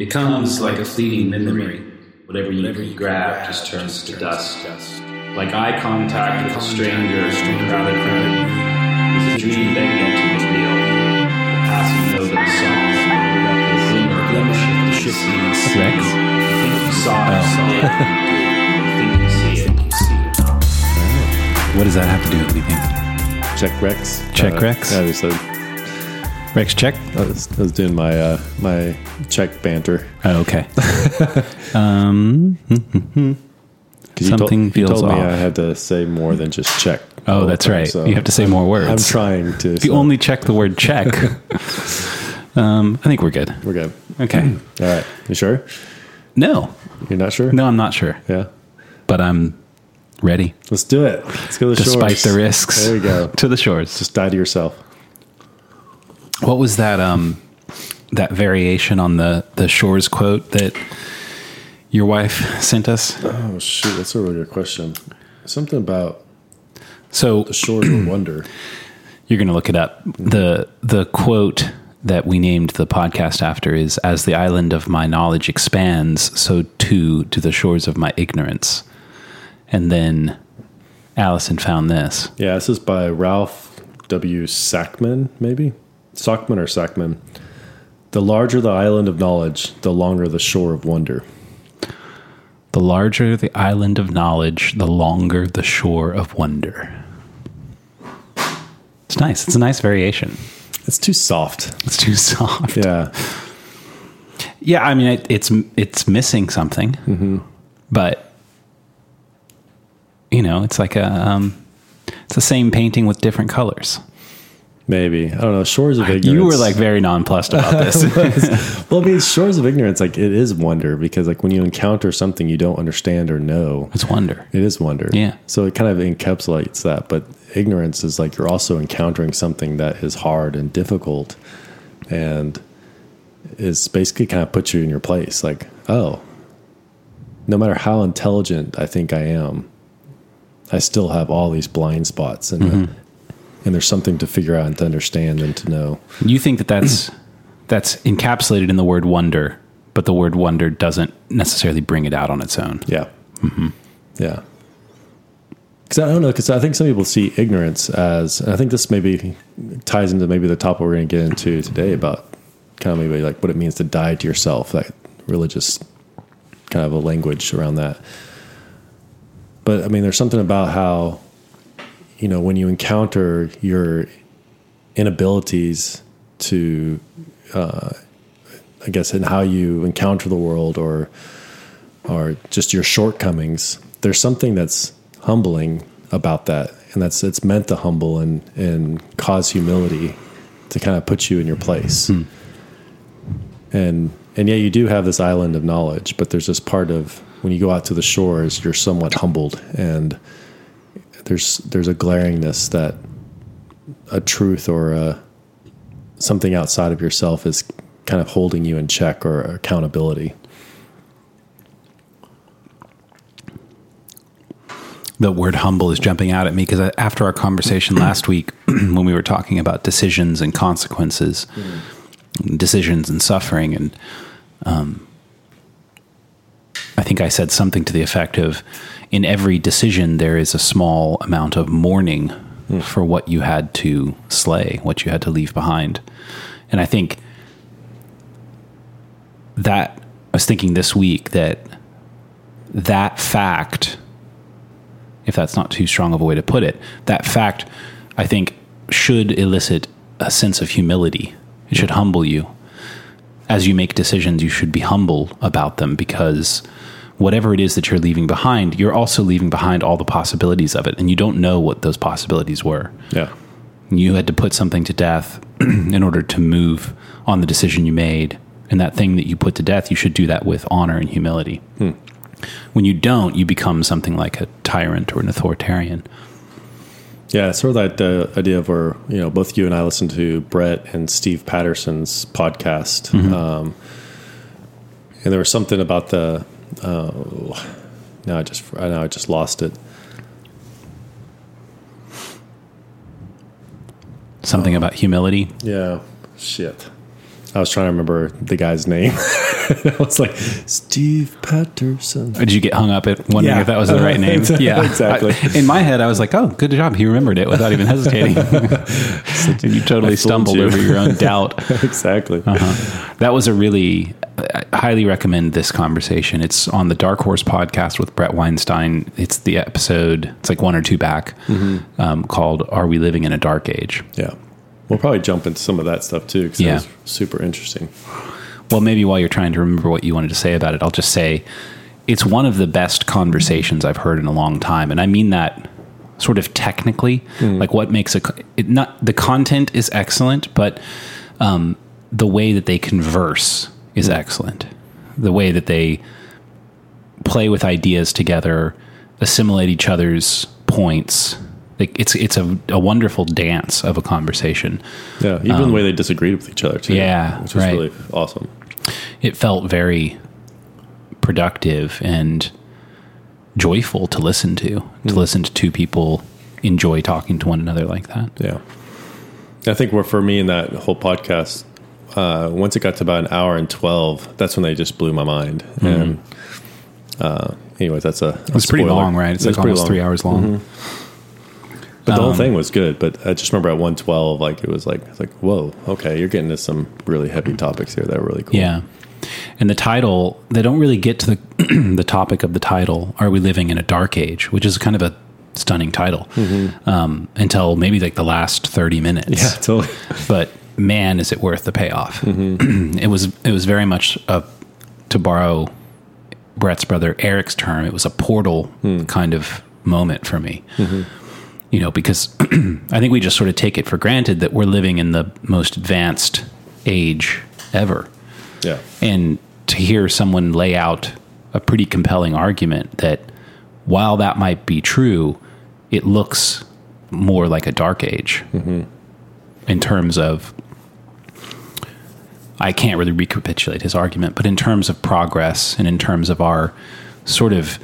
Becomes like a fleeting memory. Whatever you grab just turns to dust. Like eye contact with a stranger in a crowded room. Is a dream begging to reveal. The passing note of a song. The glimmer glimpse of the shifting sea. Rex? You think you saw it, you see it. You think you see it, you see it. What does that have to do with anything? Check Rex. Check Uh, Rex? Yeah, I was, uh, Rex, check. I was, I was doing my uh, my check banter. Oh, okay. um, 'Cause you Something told, you feels told me. I had to say more than just check. oh, that's right. So you have to say more words. I'm trying to. If you only check the word check, um, I think we're good. we're good. Okay. All right. You sure? No, You're not sure? no, I'm not sure, Yeah. but I'm ready. Let's do it. Let's go to the Despite shores. Despite the risks, There you go. to the shores. Just die to yourself. What was that? Um, that variation on the the shores quote that your wife sent us. Oh shoot, that's a really good question. Something about So the shores of wonder. You're going to look it up. The the quote that we named the podcast after is as the island of my knowledge expands, so too do the shores of my ignorance. And then Allison found this. Yeah, this is by Ralph W. Sackman, maybe? Sackman or Sackman. The larger the island of knowledge, the longer the shore of wonder. The larger the island of knowledge, the longer the shore of wonder. It's nice. It's a nice variation. It's too soft. It's too soft. Yeah. Yeah, I mean it, it's it's missing something, but you know, it's like a um, it's the same painting with different colors. Maybe. I don't know. Shores of ignorance. You were like very nonplussed about this. well, I mean, shores of ignorance, like it is wonder because, like, when you encounter something you don't understand or know, it's wonder. it is wonder. Yeah. So it kind of encapsulates that. But ignorance is like you're also encountering something that is hard and difficult and is basically kind of puts you in your place. Like, oh, no matter how intelligent I think I am, I still have all these blind spots. And, Mm-hmm. And there's something to figure out and to understand and to know. You think that that's that's encapsulated in the word wonder, but the word wonder doesn't necessarily bring it out on its own. Yeah. Mm-hmm. Yeah. Because I don't know, because I think some people see ignorance as, and I think this maybe ties into maybe the topic we're going to get into today about kind of maybe like what it means to die to yourself, that religious kind of a language around that. But I mean, there's something about how, you know, when you encounter your inabilities to, uh, I guess, in how you encounter the world or, or just your shortcomings, there's something that's humbling about that. And that's it's meant to humble and, and cause humility to kind of put you in your place. And and yet you do have this island of knowledge, but there's this part of when you go out to the shores, you're somewhat humbled and there's there's a glaringness that a truth or a, something outside of yourself is kind of holding you in check or accountability. the word humble is jumping out at me because after our conversation last week, when we were talking about decisions and consequences, decisions and suffering, and um, I think I said something to the effect of, in every decision there is a small amount of mourning hmm. for what you had to slay, what you had to leave behind, and I think that I was thinking this week that that fact if that's not too strong of a way to put it, that fact, I think, should elicit a sense of humility. It hmm. should humble you. As you make decisions, you should be humble about them because whatever it is that you're leaving behind, you're also leaving behind all the possibilities of it, and you don't know what those possibilities were. Yeah. You had to put something to death in order to move on the decision you made. And that thing that you put to death, you should do that with honor and humility. When you don't, you become something like a tyrant or an authoritarian. Yeah, sort of that uh, idea of where you know both you and I listened to Bret and Steve Patterson's podcast, um, and there was something about the. Uh, now I just I now I just lost it. Something about humility. Yeah, shit. I was trying to remember the guy's name. I was like, Steve Patterson. Did you get hung up at wondering Yeah. if that was the right name? Yeah, Exactly. I- in my head, I was like, "Oh, good job! He remembered it without even hesitating." you totally stumbled you. over your own doubt. exactly. Uh-huh. That was a really, I highly recommend this conversation. It's on the Dark Horse podcast with Bret Weinstein. It's the episode, it's like one or two back, Mm-hmm. um, called Are We Living in a Dark Age? Yeah. We'll probably jump into some of that stuff too because Yeah. was super interesting. Well, maybe while you're trying to remember what you wanted to say about it, I'll just say it's one of the best conversations I've heard in a long time. And I mean that sort of technically, like what makes a, it not, the content is excellent, but um, the way that they converse is excellent. The way that they play with ideas together, assimilate each other's points. Like it's it's a, a wonderful dance of a conversation. Yeah. Even the way they disagreed with each other too. Um, yeah, Which was right. really awesome. it felt very productive and joyful to listen to to listen to two people enjoy talking to one another like that Yeah. I think where for me in that whole podcast, uh, once it got to about an hour and 12, that's when they just blew my mind. And, uh, anyways, that's a, Mm-hmm. it's pretty long right it's like almost three hours long But the whole Um, thing was good. But I just remember at 112, like it was like, it's like, whoa, okay, you're getting to some really heavy topics here that are really cool. yeah and the title they don't really get to the the topic of the title are we living in a dark age which is kind of a stunning title um, until maybe like the last 30 minutes Yeah, totally. but man, is it worth the payoff? Mm-hmm. it was it was very much a to borrow Bret's brother Eric's term. It was a portal hmm. kind of moment for me. Mm-hmm. You know, because I think we just sort of take it for granted that we're living in the most advanced age ever, Yeah. and to hear someone lay out a pretty compelling argument that while that might be true, it looks more like a dark age mm-hmm. in terms of I can't really recapitulate his argument, but in terms of progress and in terms of our sort of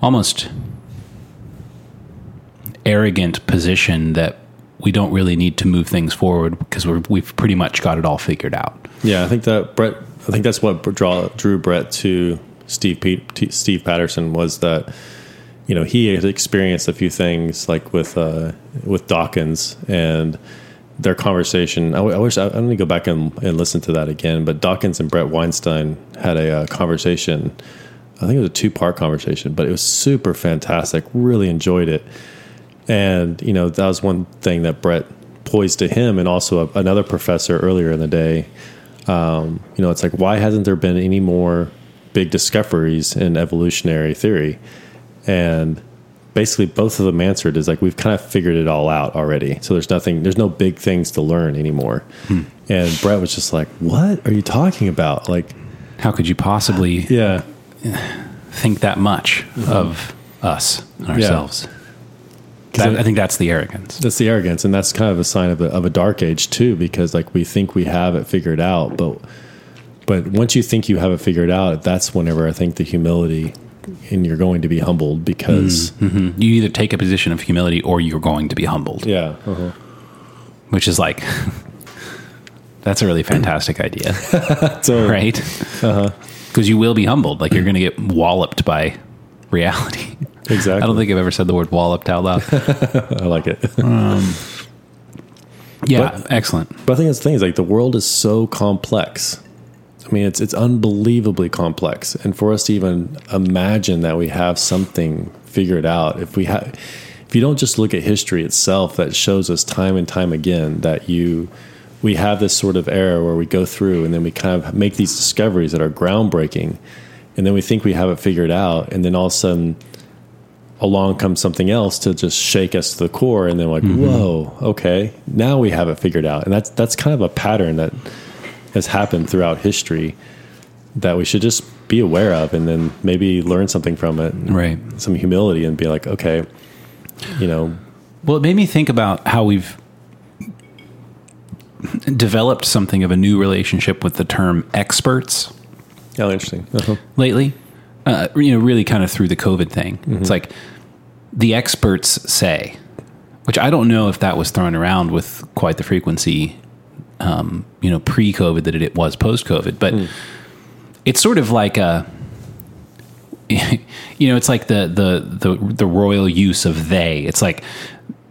almost arrogant position that we don't really need to move things forward because we're, we've pretty much got it all figured out. Yeah, I think that Bret. I think that's what draw, drew Bret to Steve Steve Patterson was that you know he had experienced a few things like with uh, with Dawkins and their conversation. I wish I, I'm going to go back and, and listen to that again. But Dawkins and Bret Weinstein had a uh, conversation. I think it was a two part conversation, but it was super fantastic. Really enjoyed it. And you know that was one thing that Bret poised to him, and also a, another professor earlier in the day. Um, you know, it's like why hasn't there been any more big discoveries in evolutionary theory? And basically, both of them answered is like we've kind of figured it all out already. So there's nothing, there's no big things to learn anymore. Hmm. And Bret was just like, "What are you talking about?" Like, How could you possibly yeah, think that much mm-hmm. of us and ourselves? That- I think that's the arrogance. That's the arrogance, and that's kind of a sign of a, of a dark age too, because like we think we have it figured out, but but once you think you have it figured out, that's whenever I think the humility, and you're going to be humbled because Mhm. You either take a position of humility or you're going to be humbled, yeah, uh-huh. which is like that's a really fantastic idea, so right? Because you will be humbled, like you're going to get walloped by reality. exactly. I don't think I've ever said the word walloped out loud. I like it, Yeah, But- excellent. but I think that's the thing is like the world is so complex. I mean, it's it's unbelievably complex, and for us to even imagine that we have something figured out, if we have, if you don't just look at history itself, that shows us time and time again that you, we have this sort of era where we go through and then we kind of make these discoveries that are groundbreaking, and then we think we have it figured out, and then all of a sudden, along comes something else to just shake us to the core, and then like, mm-hmm. whoa, okay, now we have it figured out, and that's that's kind of a pattern that has happened throughout history that we should just be aware of and then maybe learn something from it Right. some humility and be like okay you know Well, it made me think about how we've developed something of a new relationship with the term experts oh interesting uh-huh. lately. Uh, you know, really kind of through the COVID thing. It's like the experts say, which I don't know if that was thrown around with quite the frequency, um, you know, pre-COVID that it was post-COVID. But it's sort of like a you know it's like the the the the royal use of they. It's like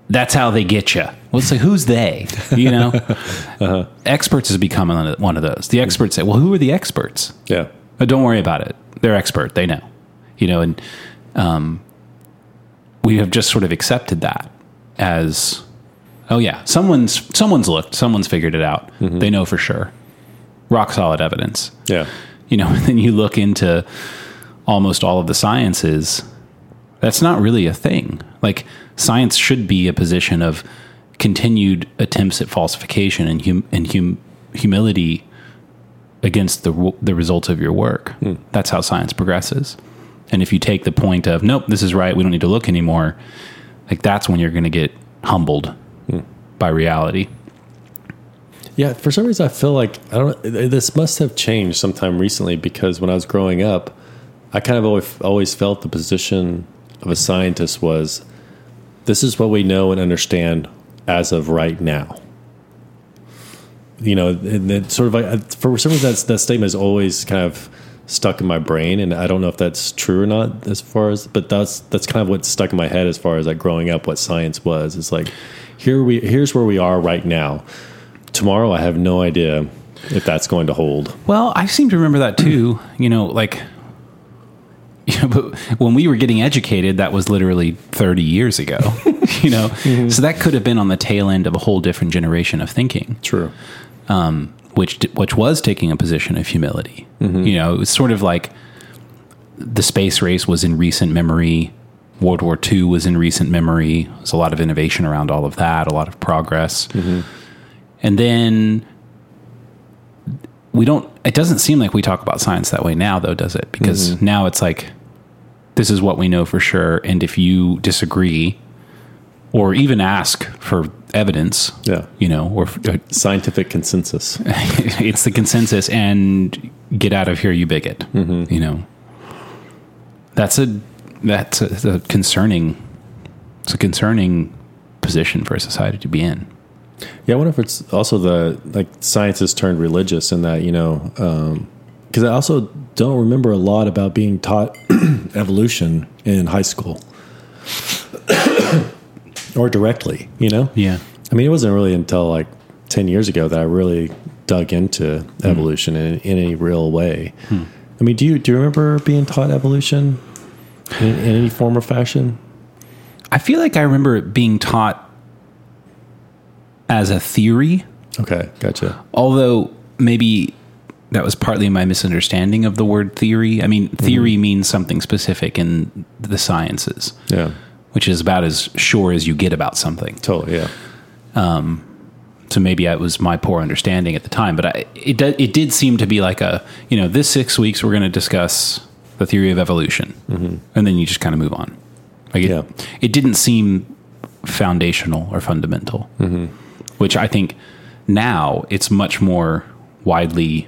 that's how they get you well it's like who's they? You know? Experts has become one of- those. The experts say well who are the experts? Yeah. but don't worry about it. They're expert. They know. You know and um, we have just sort of accepted that as oh yeah someone's someone's looked someone's figured it out mm-hmm. they know for sure rock solid evidence Yeah. you know, and then you look into almost all of the sciences, that's not really a thing. Like science should be a position of continued attempts at falsification and hum- and hum- humility against the the results of your work. Hmm. That's how science progresses. And if you take the point of nope, this is right, we don't need to look anymore, like that's when you're going to get humbled by reality. Yeah, for some reason I feel like I don't. This must have changed sometime recently because when I was growing up, I kind of always always felt the position of a scientist was, this is what we know and understand as of right now. You know, and then sort of like for some reason that statement is always kind of stuck in my brain, and I don't know if that's true or not as far as, but that's that's kind of what stuck in my head as far as like growing up, what science was. It's like here we here's where we are right now tomorrow i have no idea if that's going to hold Well, I seem to remember that too. You know, like you know, but when we were getting educated, that was literally 30 years ago. you know, mm-hmm. so that could have been on the tail end of a whole different generation of thinking, true um, which which was taking a position of humility. Mm-hmm. You know, it was sort of like the space race was in recent memory. World War II was in recent memory. There's a lot of innovation around all of that, a lot of progress. Mm-hmm. And then we don't it doesn't seem like we talk about science that way now though does it because mm-hmm. now it's like this is what we know for sure and if you disagree or even ask for evidence Yeah. you know or uh, scientific consensus. it's the consensus and get out of here you bigot. You know. That's a that's a, a concerning it's a concerning position for a society to be in. Yeah i wonder if it's also the like science has turned religious in that you know because i also don't remember a lot about being taught evolution in high school or directly you know yeah I mean, it wasn't really until like 10 years ago that I really dug into hmm. evolution in, in any real way. Hmm. I mean, do you, do you remember being taught evolution in, in any form or fashion? I feel like I remember it being taught as a theory, Okay, gotcha. although maybe that was partly my misunderstanding of the word theory. I mean, theory mm-hmm. means something specific in the sciences, Yeah, which is about as sure as you get about something. totally. Yeah. Um, so maybe it was my poor understanding at the time, but I, it did, it did seem to be like a you know this six weeks we're going to discuss the theory of evolution, mm-hmm. and then you just kind of move on. Like it, Yeah. it didn't seem foundational or fundamental, mm-hmm. which I think now it's much more widely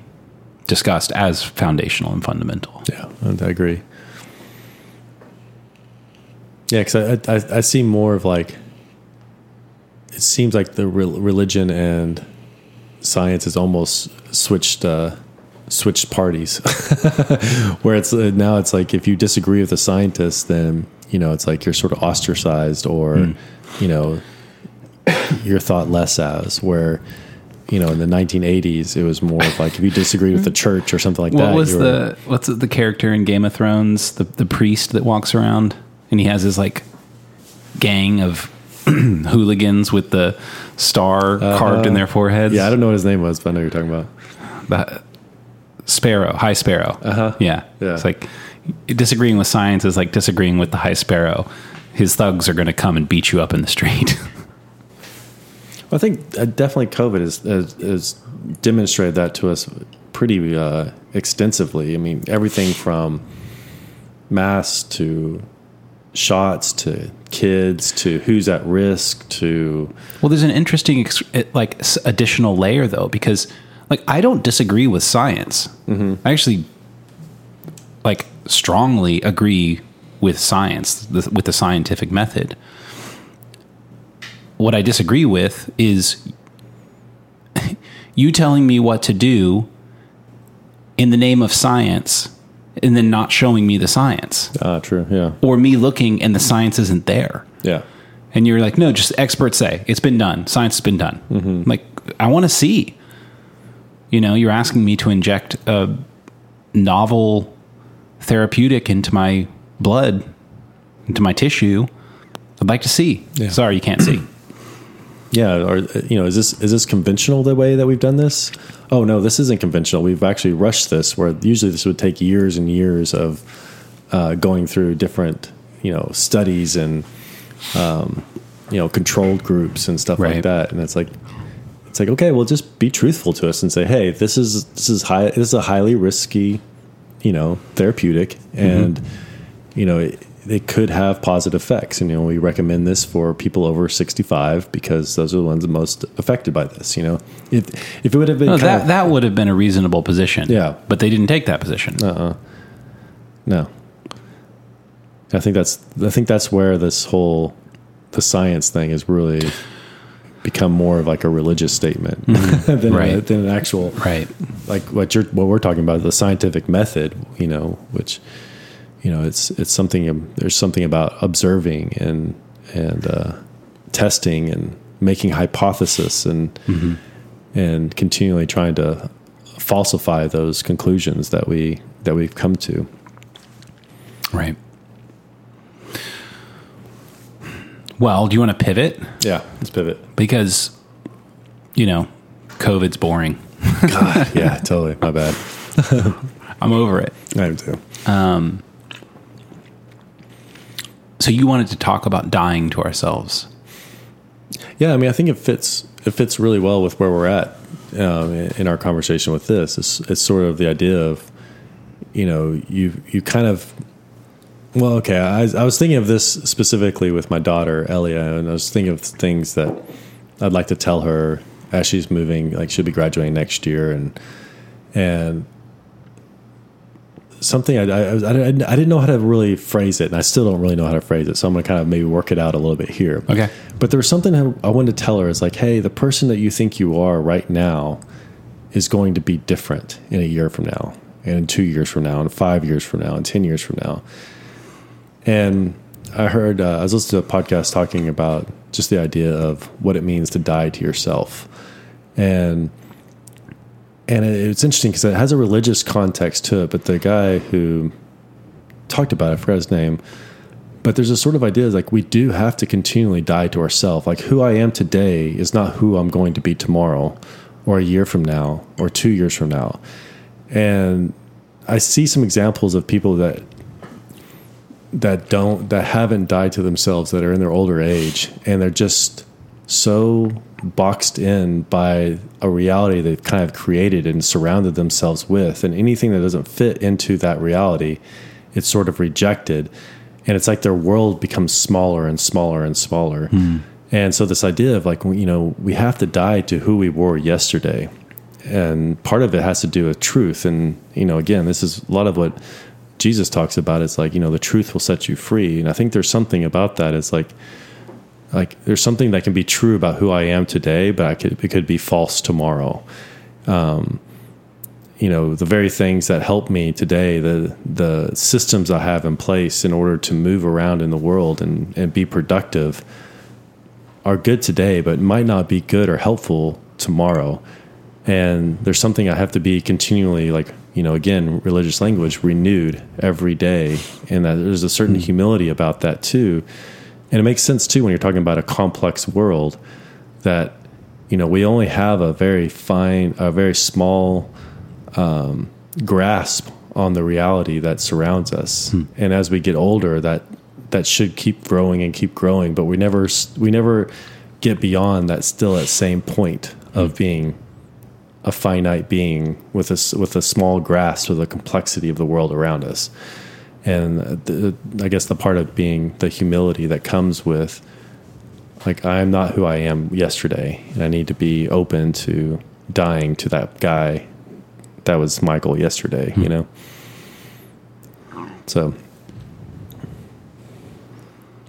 discussed as foundational and fundamental. Yeah, I agree. Yeah, because I, I I see more of like it seems like the re- religion and science has almost switched uh, switched parties, where it's uh, now it's like if you disagree with a scientist, then you know it's like you're sort of ostracized or you know you're thought less as where. You know, in the 1980s, it was more of like if you disagreed with the church or something like What that. was the what's the character in Game of Thrones? The the priest that walks around and he has his like gang of hooligans with the star carved in their foreheads. Yeah, I don't know what his name was, but I know you're talking about. the sparrow, high sparrow. Uh-huh. Yeah. Yeah. It's like disagreeing with science is like disagreeing with the high sparrow. His thugs are going to come and beat you up in the street. well, I think uh, definitely COVID has, has, has demonstrated that to us pretty uh, extensively. I mean, everything from masks to shots to kids to who's at risk to Well, there's an interesting eh, like additional layer though, because like I don't disagree with science. Mm-hmm. I actually like strongly agree with science, with the scientific method. What I disagree with is you telling me what to do in the name of science and then not showing me the science Ah, true. Yeah. or me looking and the science isn't there. Yeah. And you're like, no, just experts say it's been done. Science has been done. Mm-hmm. Like, I want to see. You know, you're asking me to inject a novel therapeutic into my blood, into my tissue. I'd like to see. Yeah. Sorry, you can't see. Yeah, or you know, is this is this conventional the way that we've done this? Oh no, this isn't conventional. We've actually rushed this. Where usually this would take years and years of uh, going through different you know studies and um, you know controlled groups and stuff Right. like that. And it's like it's like okay, well, just be truthful to us and say, hey, this is this is high. This is a highly risky, you know, therapeutic, and you know. It, it could have positive effects, and you know we recommend this for people over sixty-five because those are the ones most affected by this. You know, if if it would have been No, that of- that would have been a reasonable position. Yeah. but they didn't take that position. no, I think that's I think that's where this whole the science thing is really become more of like a religious statement than, Mm-hmm. Right. than an actual Right. like what you're what we're talking about the scientific method you know which you know it's it's something um, there's something about observing and and uh, testing and making hypothesis and and continually trying to falsify those conclusions that we that we've come to Right. Well, do you want to pivot? yeah let's pivot Because, you know, COVID's boring. God, yeah totally my bad I'm over it. I am too So you wanted to talk about dying to ourselves. Yeah, I mean, I think it fits. It fits really well with where we're at um, in our conversation with this. It's, it's sort of the idea of, you know, you you kind of. Well, okay. I, I was thinking of this specifically with my daughter Elia, and I was thinking of things that I'd like to tell her as she's moving. Like she'll be graduating next year, and and something I, I, I, I didn't know how to really phrase it, and I still don't really know how to phrase it. So I'm going to kind of maybe work it out a little bit here. Okay. But there was something I, I wanted to tell her is like, hey, the person that you think you are right now is going to be different in a year from now, and in two years from now, and five years from now, and 10 years from now. And I heard, uh, I was listening to a podcast talking about just the idea of what it means to die to yourself. And and it's interesting because it has a religious context to it. But the guy who talked about it, I forgot his name, but there's a sort of idea like we do have to continually die to ourselves. Like who I am today is not who I'm going to be tomorrow, or a year from now, or two years from now. And I see some examples of people that that don't that haven't died to themselves that are in their older age and they're just so boxed in by a reality they've kind of created and surrounded themselves with. And anything that doesn't fit into that reality it's sort of rejected. And it's like their world becomes smaller and smaller and smaller. Hmm. And so this idea of like you know we have to die to who we were yesterday. And part of it has to do with truth. And you know again this is a lot of what jesus talks about it's like you know the truth will set you free. And i think there's something about that. It's like like there's something that can be true about who i am today but I could, it could be false tomorrow. Um, you know the very things that help me today the the systems i have in place in order to move around in the world and, and be productive are good today but might not be good or helpful tomorrow. And there's something i have to be continually like you know again religious language renewed every day. And that there's a certain humility about that too and it makes sense too when you're talking about a complex world that you know we only have a very fine a very small um, grasp on the reality that surrounds us. And as we get older that that should keep growing and keep growing but we never we never get beyond that still at same point of being a finite being with a with a small grasp of the complexity of the world around us and the, I guess the part of being the humility that comes with like I'm not who I am yesterday. And I need to be open to dying to that guy that was Michael yesterday you hmm. know? So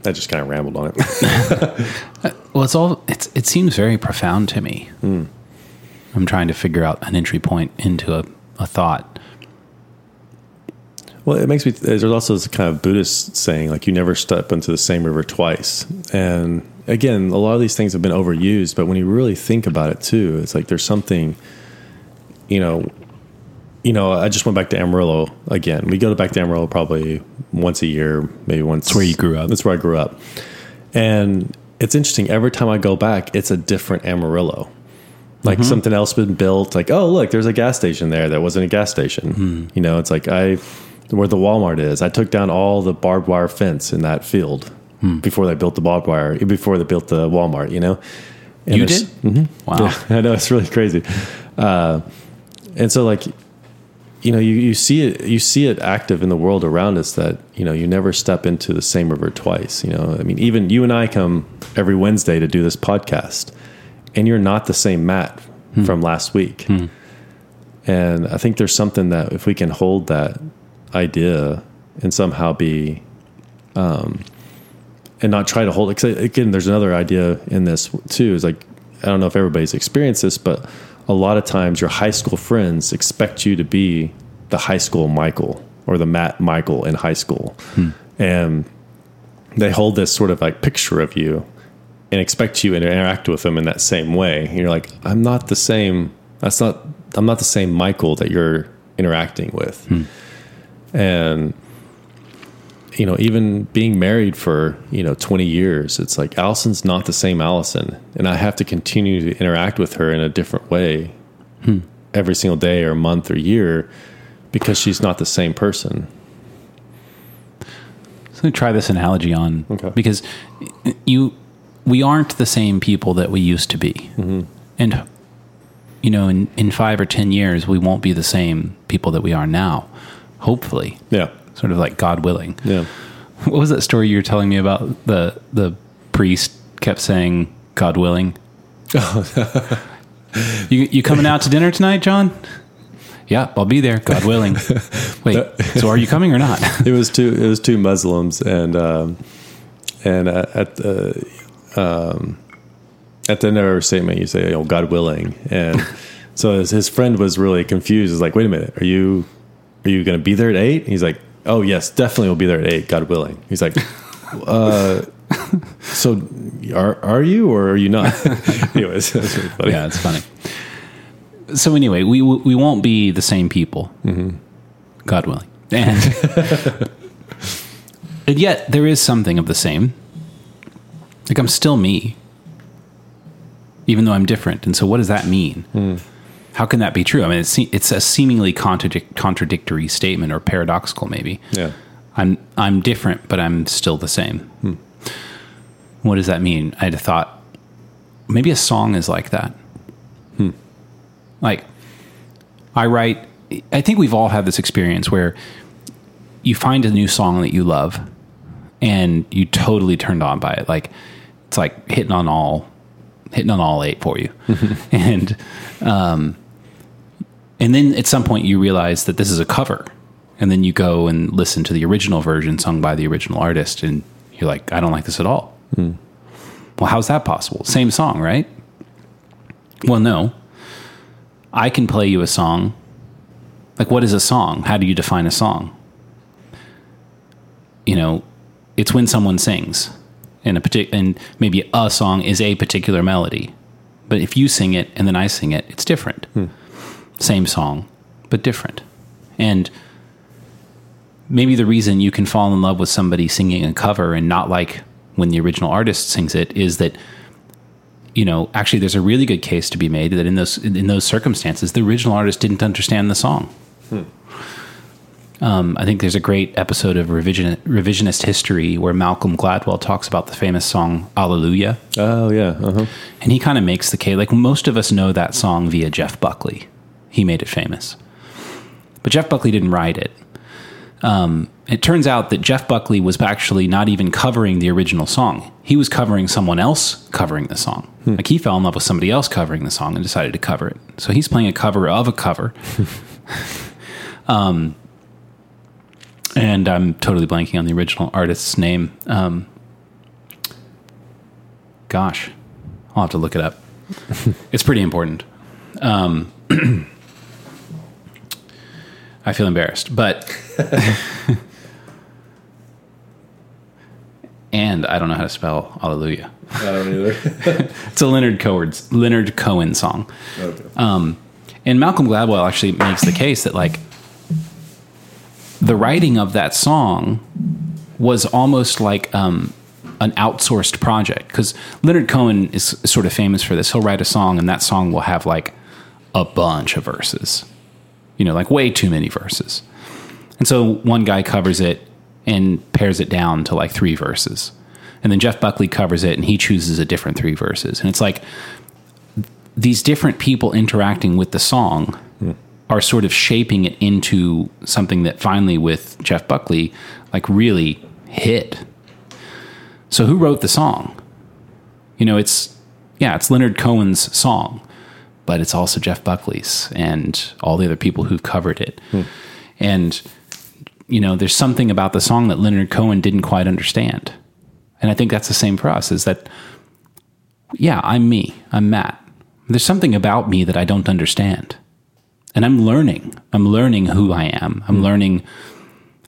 I just kind of rambled on it. Well, it's all it's it seems very profound to me. Hmm. I'm trying to figure out an entry point into a, a thought. Well, it makes me. There's also this kind of Buddhist saying like you never step into the same river twice. And again, a lot of these things have been overused, but when you really think about it too, it's like there's something. You know, you know. I just went back to Amarillo again. We go back to Amarillo probably once a year, maybe once. That's where you grew up. That's where I grew up, and it's interesting. Every time I go back, it's a different Amarillo. Like mm-hmm. something else been built. Like, oh look, there's a gas station there that wasn't a gas station. Hmm. You know, it's like I where the Walmart is. I took down all the barbed wire fence in that field hmm. before they built the barbed wire. Before they built the Walmart. You know, And you did? Mm-hmm. Wow. yeah, I know it's really crazy. Uh, and so like you know, you, you see it you see it active in the world around us that, you know, you never step into the same river twice. You know, I mean, even you and I come every Wednesday to do this podcast, and you're not the same Matt hmm. from last week. Hmm. And I think there's something that if we can hold that idea and somehow be um and not try to hold it. again, there's another idea in this too. Is like I don't know if everybody's experienced this, but a lot of times your high school friends expect you to be the high school Michael or the Matt Michael in high school, and they hold this sort of like picture of you and expect you to interact with them in that same way. And you're like, I'm not the same. That's not. I'm not the same Michael that you're interacting with, and you know, even being married for, you know, 20 years, it's like Allison's not the same Allison. And I have to continue to interact with her in a different way every single day or month or year because she's not the same person. So let me try this analogy on Okay. because you we aren't the same people that we used to be, Mm-hmm. and you know, in in five or ten years, we won't be the same people that we are now. Hopefully, Yeah. sort of like God willing. Yeah. What was that story you were telling me about? The the priest kept saying, "God willing." you you coming out to dinner tonight, John? Yeah, I'll be there. God willing. Wait, so are you coming or not? it was two it was two Muslims and um, and uh, at the um, at the end of every statement you say, "Oh, God willing," and so his, his friend was really confused. He's like, "Wait a minute, are you are you going to be there at 8? He's like, "Oh yes, definitely we'll be there at eight, God willing." He's like, uh, "So are are you or are you not?" Anyways, that's really funny. yeah, it's funny. So anyway, we we won't be the same people, God willing, and and yet there is something of the same. Like I'm still me, even though I'm different. And so, what does that mean? How can that be true? I mean, it's it's a seemingly contradic- contradictory statement or paradoxical, maybe. yeah. I'm I'm different, but I'm still the same. What does that mean? I had a thought maybe a song is like that. Like I write. I think we've all had this experience where you find a new song that you love, and you totally turned on by it. Like it's like hitting on all hitting on all eight for you, and um, and then at some point you realize that this is a cover. And then you go and listen to the original version sung by the original artist and you're like i don't like this at all. Hmm. Well how's that possible? Same song right? Well no. I can play you a song. Like what is a song? How do you define a song? You know it's when someone sings and a partic- and maybe a song is a particular melody but if you sing it and then i sing it it's different hmm. Same song, but different. And maybe the reason you can fall in love with somebody singing a cover and not like when the original artist sings it is that you know actually there's a really good case to be made that in those in those circumstances the original artist didn't understand the song. Um, I think there's a great episode of revision, revisionist history where Malcolm Gladwell talks about the famous song "Hallelujah," Oh yeah. Uh-huh. and he kind of makes the case like most of us know that song via Jeff Buckley. He made it famous, but Jeff Buckley didn't write it. Um, it turns out that Jeff Buckley was actually not even covering the original song. He was covering someone else covering the song. Like he fell in love with somebody else covering the song and decided to cover it. So he's playing a cover of a cover. um, and I'm totally blanking on the original artist's name. Um, gosh, I'll have to look it up. it's pretty important. Um, I feel embarrassed, but and I don't know how to spell Hallelujah. I don't either. It's a Leonard Cohen Leonard Cohen song. okay. Um, and Malcolm Gladwell actually makes the case that like the writing of that song was almost like um, an outsourced project because Leonard Cohen is sort of famous for this. He'll write a song and that song will have like a bunch of verses, you know, like way too many verses. And so one guy covers it and pares it down to like three verses. And then Jeff Buckley covers it and he chooses a different three verses. And it's like these different people interacting with the song hmm. are sort of shaping it into something that finally with Jeff Buckley like really hit. So who wrote the song? You know, it's yeah, it's Leonard Cohen's song, but it's also Jeff Buckley's and all the other people who've covered it. Hmm. And you know, there's something about the song that Leonard Cohen didn't quite understand. And I think that's the same for us is that yeah, I'm me. I'm Matt. There's something about me that I don't understand. And I'm learning. I'm learning who I am. I'm hmm. learning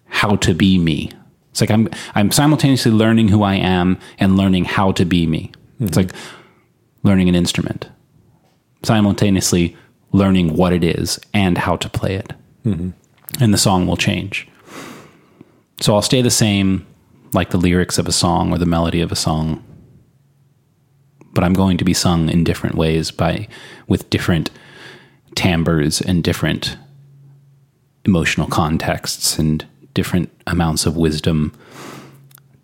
how to be me. It's like I'm I'm simultaneously learning who I am and learning how to be me. It's hmm. like learning an instrument. Simultaneously learning what it is and how to play it. Mm-hmm. And the song will change. So I'll stay the same like the lyrics of a song or the melody of a song but I'm going to be sung in different ways by with different timbres and different emotional contexts and different amounts of wisdom,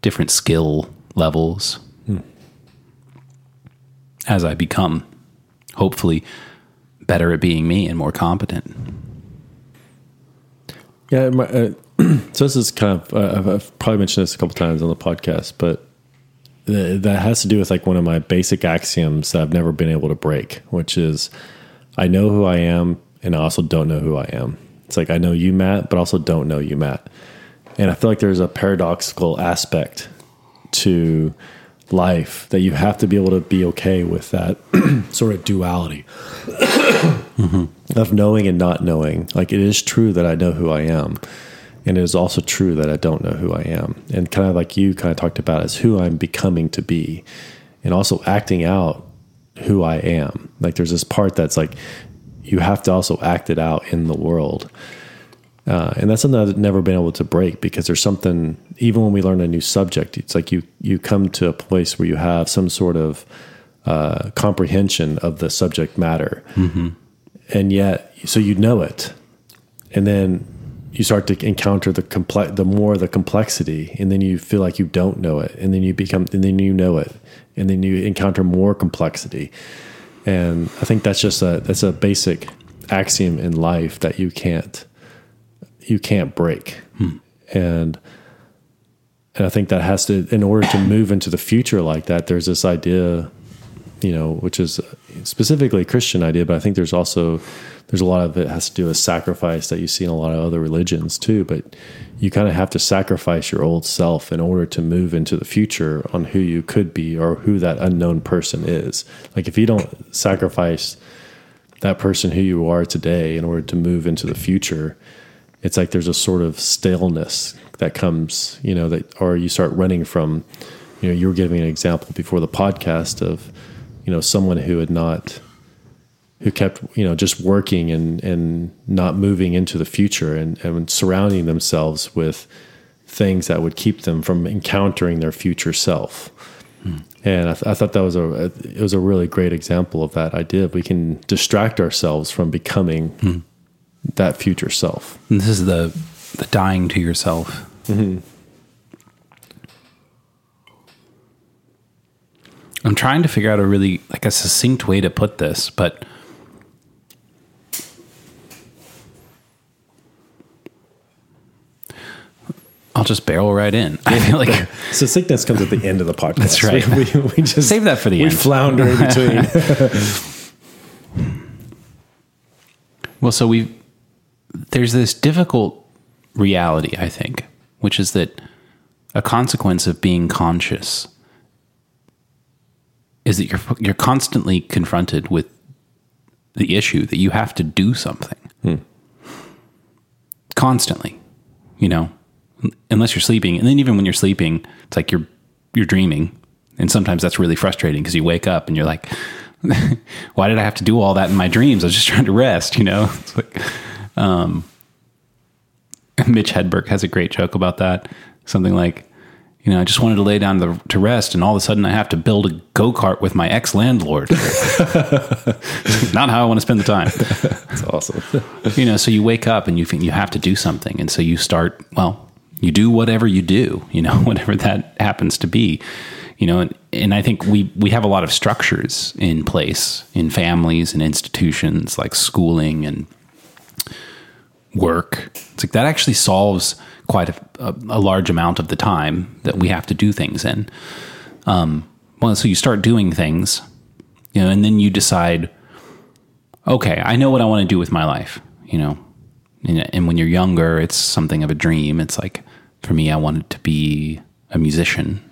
different skill levels. Hmm. As I become hopefully better at being me and more competent. Yeah, my, uh, so this is kind of uh, I've, I've probably mentioned this a couple times on the podcast, but th- that has to do with like one of my basic axioms that I've never been able to break, which is I know who I am, and I also don't know who I am. It's like I know you, Matt, but also don't know you, Matt. And I feel like there's a paradoxical aspect to life that you have to be able to be okay with that sort of duality mm-hmm. of knowing and not knowing. Like it is true that I know who I am. And it is also true that I don't know who I am. And kind of like you kind of talked about as who I'm becoming to be. And also acting out who I am. Like there's this part that's like you have to also act it out in the world. Uh, and that's something I've never been able to break because there's something even when we learn a new subject, it's like you you come to a place where you have some sort of uh, comprehension of the subject matter, and yet so you know it, and then you start to encounter the complex the more the complexity, and then you feel like you don't know it, and then you become and then you know it, and then you encounter more complexity, and I think that's just a that's a basic axiom in life that you can't you can't break. Hmm. And and I think that has to in order to move into the future like that, there's this idea, you know, which is specifically a Christian idea, but I think there's also there's a lot of it has to do with sacrifice that you see in a lot of other religions too. But you kind of have to sacrifice your old self in order to move into the future on who you could be or who that unknown person is. Like if you don't sacrifice that person who you are today in order to move into the future, it's like there's a sort of staleness that comes, you know, that or you start running from, you know, you were giving an example before the podcast of, you know, someone who had not who kept, you know, just working and and not moving into the future and, and surrounding themselves with things that would keep them from encountering their future self. Hmm. And I, th- I thought that was a it was a really great example of that idea. We can distract ourselves from becoming hmm. That future self. And this is the the dying to yourself. Mm-hmm. I'm trying to figure out a really like a succinct way to put this, but I'll just barrel right in. I feel like So sickness comes at the end of the podcast. That's right. We, we, we just Save that for the we end. flounder in between. Well, so we there's this difficult reality, I think, which is that a consequence of being conscious is that you're you're constantly confronted with the issue that you have to do something. Hmm. Constantly. you know, unless you're sleeping. And then even when you're sleeping, it's like you're you're dreaming. And sometimes that's really frustrating because you wake up and you're like, why did I have to do all that in my dreams? I was just trying to rest, you know? It's like, um, Mitch Hedberg has a great joke about that. Something like, you know, I just wanted to lay down to, to rest, and all of a sudden I have to build a go kart with my ex landlord. Not how I want to spend the time. That's awesome. You know, so you wake up and you think you have to do something, and so you start. Well, you do whatever you do. You know, whatever that happens to be. You know, and, and I think we we have a lot of structures in place in families and institutions like schooling and work. It's like that actually solves quite a, a, a large amount of the time that we have to do things in. Um, well, so you start doing things, you know, and then you decide, okay, I know what I want to do with my life, you know. And, and when you're younger, it's something of a dream. It's like, for me, I wanted to be a musician.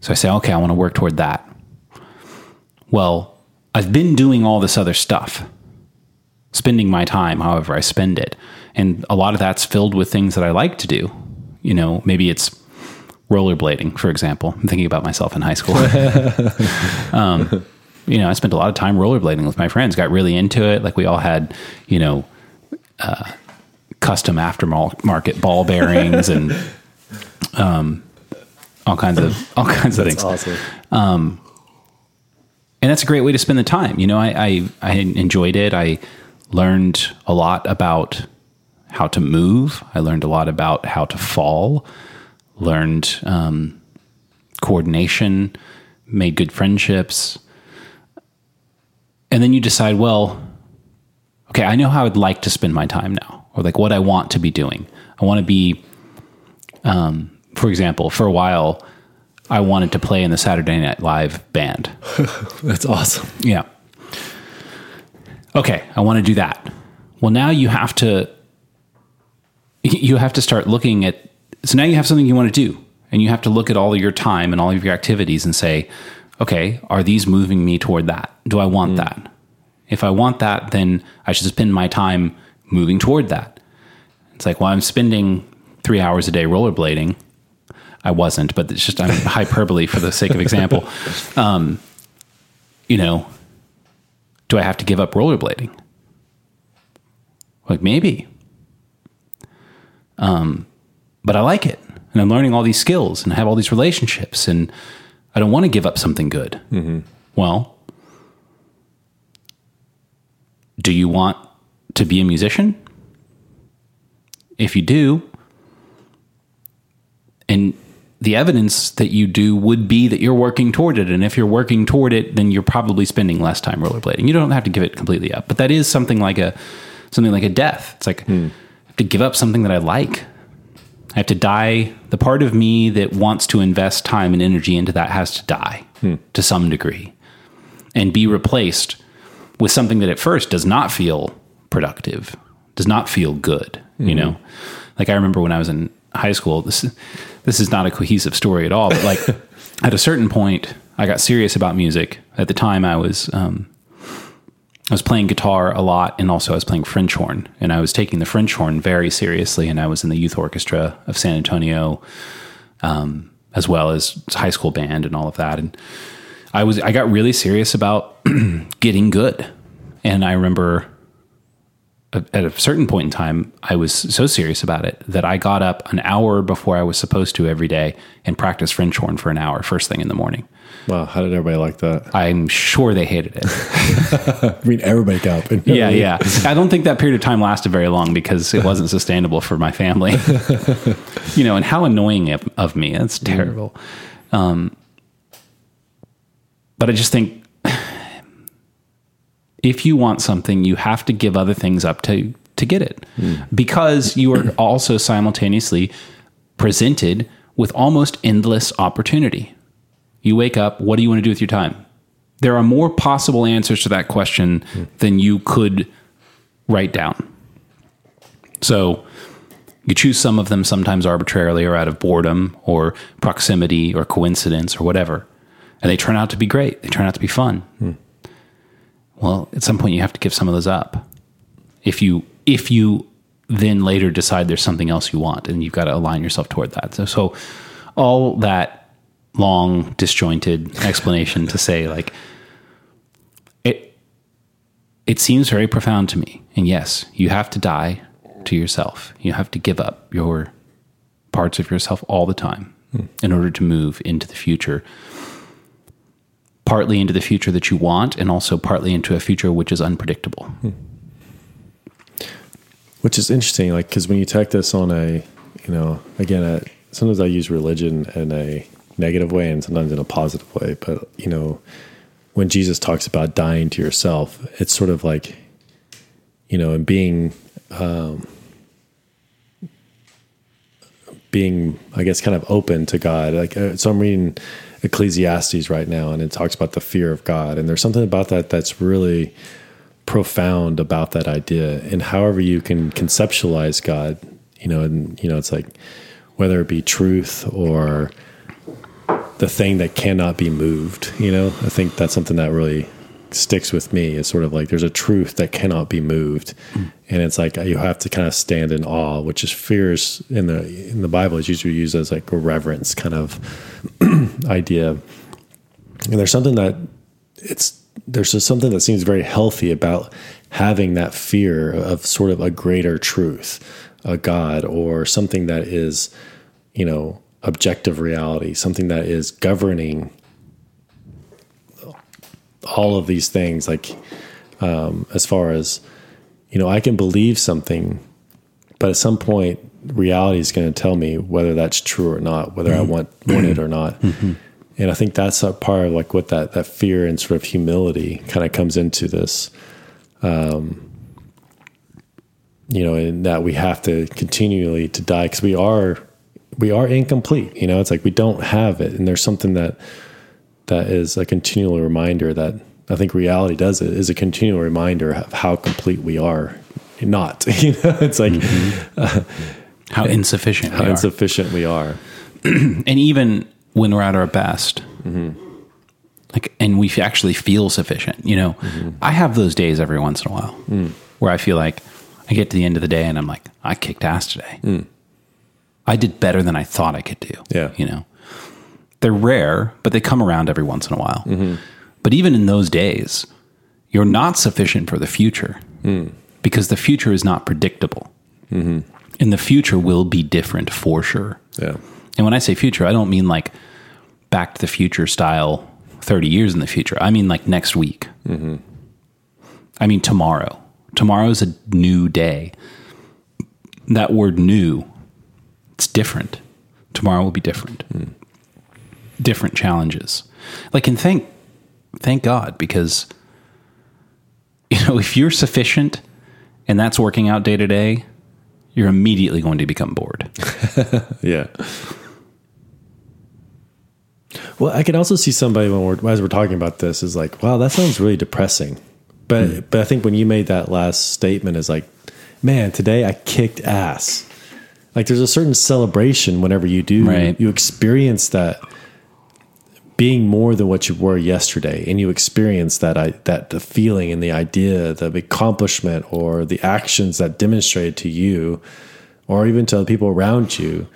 So I say, okay, I want to work toward that. Well, I've been doing all this other stuff spending my time however I spend it. And a lot of that's filled with things that I like to do. You know, maybe it's rollerblading, for example. I'm thinking about myself in high school. um, you know, I spent a lot of time rollerblading with my friends, got really into it. Like we all had, you know, uh, custom aftermarket ball bearings and um, all kinds of all kinds of things. Awesome. and that's a great way to spend the time. You know, I, I, I enjoyed it. I learned a lot about how to move. I learned a lot about how to fall. Learned um, coordination. Made good friendships. And then you decide, well, okay, I know how I'd like to spend my time now, or like what I want to be doing. I want to be, um, for example, for a while, I wanted to play in the Saturday Night Live band. That's awesome. Yeah. Okay, I want to do that. Well, now you have to you have to start looking at so now you have something you want to do and you have to look at all of your time and all of your activities and say, okay, are these moving me toward that? Do I want that? If I want that, then I should spend my time moving toward that. It's like, well, I'm spending three hours a day rollerblading. I wasn't, but it's just I'm hyperbole for the sake of example. Um, you know, do I have to give up rollerblading? Like maybe. Um, but I like it, and I'm learning all these skills, and I have all these relationships, and I don't want to give up something good. Well, do you want to be a musician? If you do, and the evidence that you do would be that you're working toward it. And if you're working toward it, then you're probably spending less time rollerblading. You don't have to give it completely up, but that is something like a something like a death. It's like hmm. I have to give up something that I like. I have to die. The part of me that wants to invest time and energy into that has to die hmm. to some degree and be replaced with something that at first does not feel productive, does not feel good. You hmm. know, like I remember when I was in high school. This this is not a cohesive story at all, but like at a certain point, I got serious about music. At the time, I was um, I was playing guitar a lot, and also I was playing French horn, and I was taking the French horn very seriously. And I was in the youth orchestra of San Antonio, um, as well as high school band and all of that. And I was I got really serious about getting good, and I remember at a certain point in time, I was so serious about it that I got up an hour before I was supposed to every day and practiced French horn for an hour first thing in the morning. Wow. How did everybody like that? I'm sure they hated it. I mean, everybody got up. And yeah, yeah. I don't think that period of time lasted very long because it wasn't sustainable for my family. you know, and how annoying of, of me. That's terrible. Um, but I just think if you want something, you have to give other things up to to get it, hmm. because you are also simultaneously presented with almost endless opportunity. You wake up, what do you want to do with your time? There are more possible answers to that question hmm. than you could write down. So you choose some of them sometimes arbitrarily or out of boredom or proximity or coincidence or whatever. And they turn out to be great. They turn out to be fun. Hmm. Well, at some point you have to give some of those up. If you if you then later decide there's something else you want and you've got to align yourself toward that. So, so all that long disjointed explanation to say like it it seems very profound to me. And yes, you have to die to yourself. You have to give up your parts of yourself all the time hmm. in order to move into the future. Partly into the future that you want, and also partly into a future which is unpredictable. Which is interesting, like because when you take this on a, you know, again, a, sometimes I use religion in a negative way and sometimes in a positive way. But you know, when Jesus talks about dying to yourself, it's sort of like, you know, and being, um, being, I guess, kind of open to God. Like, uh, so I'm reading Ecclesiastes right now, and it talks about the fear of God, and there's something about that that's really profound about that idea. And however you can conceptualize God, you know, and you know, it's like whether it be truth or the thing that cannot be moved, you know, I think that's something that really sticks with me. It's sort of like there's a truth that cannot be moved. Mm. And it's like you have to kind of stand in awe, which is fears in the in the Bible is usually used as like a reverence kind of idea. And there's something that it's there's just something that seems very healthy about having that fear of sort of a greater truth, a God, or something that is, you know, objective reality, something that is governing all of these things. Like, um, as far as, you know, I can believe something, but at some point, reality is going to tell me whether that's true or not, whether I want, want it or not. And I think that's a part of like what that that fear and sort of humility kind of comes into this. Um, you know, and that we have to continually to die because we are we are incomplete. You know, it's like we don't have it, and there's something that that is a continual reminder that I think reality does it is a continual reminder of how complete we are. Not, you know, it's like mm-hmm. uh, How insufficient. how we insufficient we are. and even when we're at our best mm-hmm. like and we actually feel sufficient you know mm-hmm. i have those days every once in a while mm. where i feel like i get to the end of the day and i'm like i kicked ass today mm. i did better than i thought i could do Yeah. you know they're rare but they come around every once in a while but even in those days you're not sufficient for the future because the future is not predictable and the future will be different for sure Yeah. and when I say future, I don't mean like back to the future style 30 years in the future. I mean like next week. I mean tomorrow. Tomorrow is a new day. That word new, it's different. Tomorrow will be different. Different challenges. Like, and thank, thank God because, you know, if you're sufficient and that's working out day to day, you're immediately going to become bored. Yeah. Well, I can also see somebody when we're as we're talking about this is like, wow, that sounds really depressing. But hmm. but I think when you made that last statement is like, man, today I kicked ass. Like there's a certain celebration whenever you do Right. you experience that being more than what you were yesterday and you experience that I, that the feeling and the idea the accomplishment or the actions that demonstrated to you or even to the people around you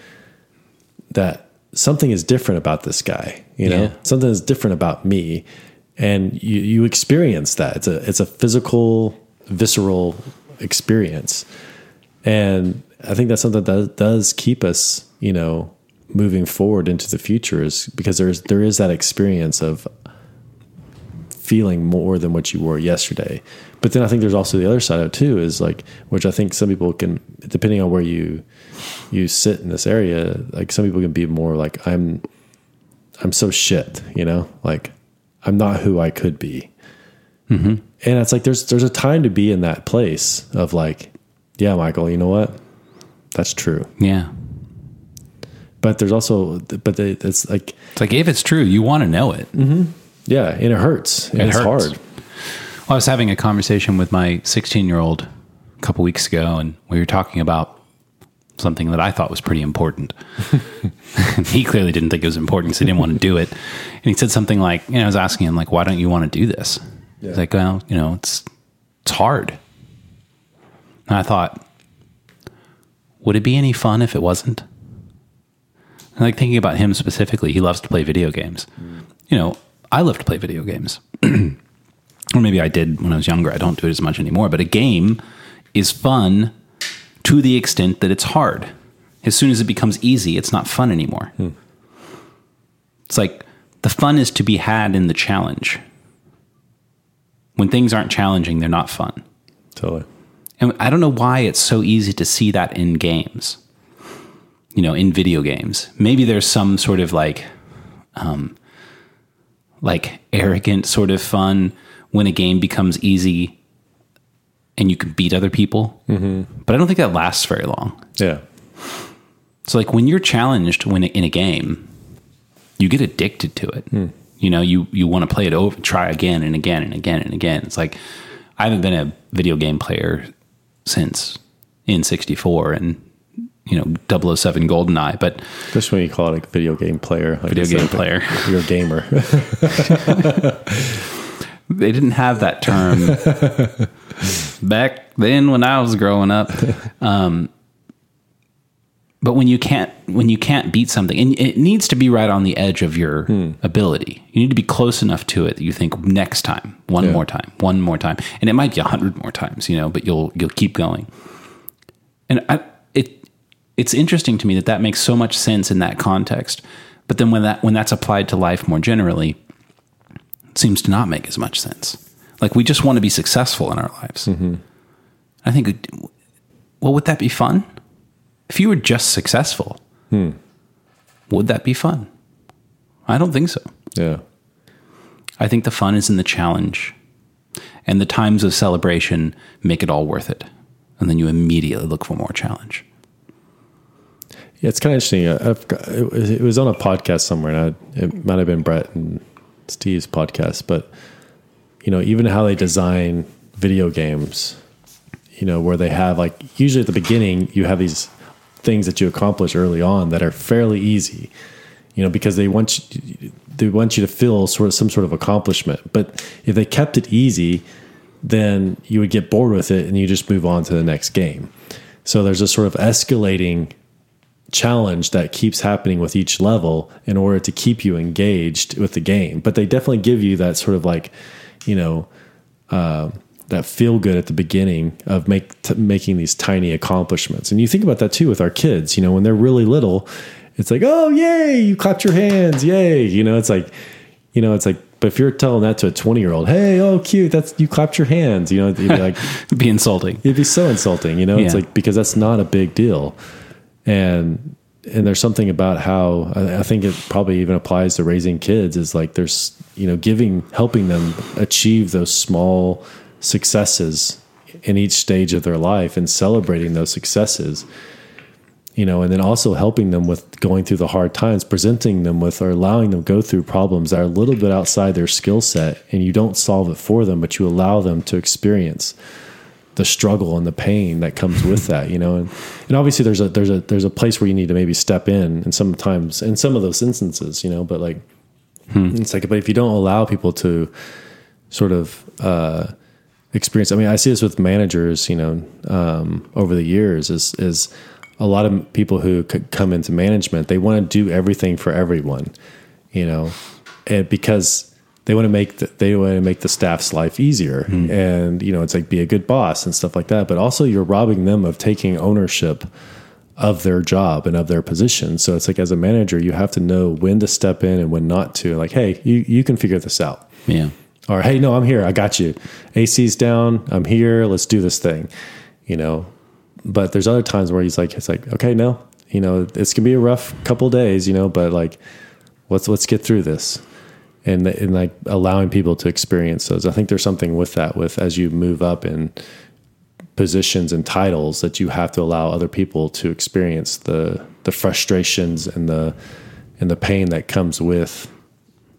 that something is different about this guy you know? Yeah. something is different about me. And you you experience that. It's a it's a physical visceral experience. And i think that's something that does keep us you know moving forward into the future is because there's there is that experience of feeling more than what you were yesterday. But then i think there's also the other side of it too is like which i think some people can depending on where you you sit in this area like some people can be more like i'm i'm so shit you know like i'm not who i could be. Mm-hmm. And it's like there's there's a time to be in that place of like yeah michael you know what? That's true. Yeah. But there's also but they, it's like It's like if it's true, you want to know it. Mm-hmm. yeah and it hurts and It it's hurts. hard Well, I was having a conversation with my 16 year old a couple weeks ago, and we were talking about something that I thought was pretty important. he clearly didn't think it was important, so he didn't want to do it. And he said something like, you know, I was asking him, like, why don't you want to do this? He's like, well, you know, it's it's hard. And I thought, would it be any fun if it wasn't? Like thinking about him specifically, he loves to play video games. You know, I love to play video games. or maybe I did when I was younger. I don't do it as much anymore. But a game is fun to the extent that it's hard. As soon as it becomes easy, it's not fun anymore. Hmm. It's like the fun is to be had in the challenge. When things aren't challenging, they're not fun. Totally. And I don't know why it's so easy to see that in games. You know, in video games. Maybe there's some sort of like um like arrogant sort of fun when a game becomes easy and you can beat other people. Mm-hmm. But I don't think that lasts very long. Yeah. So like when you're challenged when in a game, you get addicted to it. You know, you you want to play it over, try again and again and again and again. It's like I haven't been a video game player since N64 and you know 007 GoldenEye, but Just when you call it a video game player. Like Video game like player. You're a gamer. they didn't have that term back then when I was growing up. Um, but when you can't when you can't beat something, and it needs to be right on the edge of your ability. You need to be close enough to it that you think next time, one Yeah. more time, one more time, and it might be a hundred more times, you know. But you'll you'll keep going. And I, it's interesting to me that that makes so much sense in that context. But then when that when that's applied to life more generally, it seems to not make as much sense. Like we just want to be successful in our lives. Mm-hmm. I think, well, would that be fun? If you were just successful, hmm. would that be fun? I don't think so. yeah. I think the fun is in the challenge, and the times of celebration make it all worth it. And then you immediately look for more challenge. Yeah, it's kind of interesting. I've got, it, was, it was on a podcast somewhere, and I, it might have been Bret and Steve's podcast, but you know, even how they design video games, you know, where they have like usually at the beginning you have these things that you accomplish early on that are fairly easy, you know, because they want you, they want you to feel sort of some sort of accomplishment. But if they kept it easy, then you would get bored with it and you just move on to the next game. So there's a sort of escalating challenge that keeps happening with each level in order to keep you engaged with the game. But they definitely give you that sort of like, you know, uh, that feel good at the beginning of make t- making these tiny accomplishments. And you think about that too with our kids. You know, when they're really little, it's like, oh yay, you clapped your hands, yay. You know, it's like, you know, it's like. But if you're telling that to a 20 year old, hey, oh cute, that's you clapped your hands. You know, it'd be like, It'd be insulting. it'd be so insulting. You know, it's like because that's not a big deal and and there's something about how I think it probably even applies to raising kids is like there's you know giving helping them achieve those small successes in each stage of their life and celebrating those successes you know and then also helping them with going through the hard times presenting them with or allowing them go through problems that are a little bit outside their skill set and you don't solve it for them but you allow them to experience the struggle and the pain that comes with that, you know, and, and obviously there's a there's a there's a place where you need to maybe step in, and sometimes in some of those instances, you know, but like it's like, but if you don't allow people to sort of uh, experience, I mean, I see this with managers, you know, um, over the years is is a lot of people who come into management, they want to do everything for everyone, you know, and because they want to make the, they want to make the staff's life easier. Hmm. And you know it's like be a good boss and stuff like that but also you're robbing them of taking ownership of their job and of their position. So it's like as a manager you have to know when to step in and when not to like hey you you can figure this out. Yeah. or hey no i'm here i got you. Ac's down i'm here let's do this thing you know? But there's other times where he's like it's like okay no you know it's gonna be a rough couple days you know but like let's let's get through this and and like allowing people to experience those. I think there's something with that with as you move up in positions and titles that you have to allow other people to experience the the frustrations and the and the pain that comes with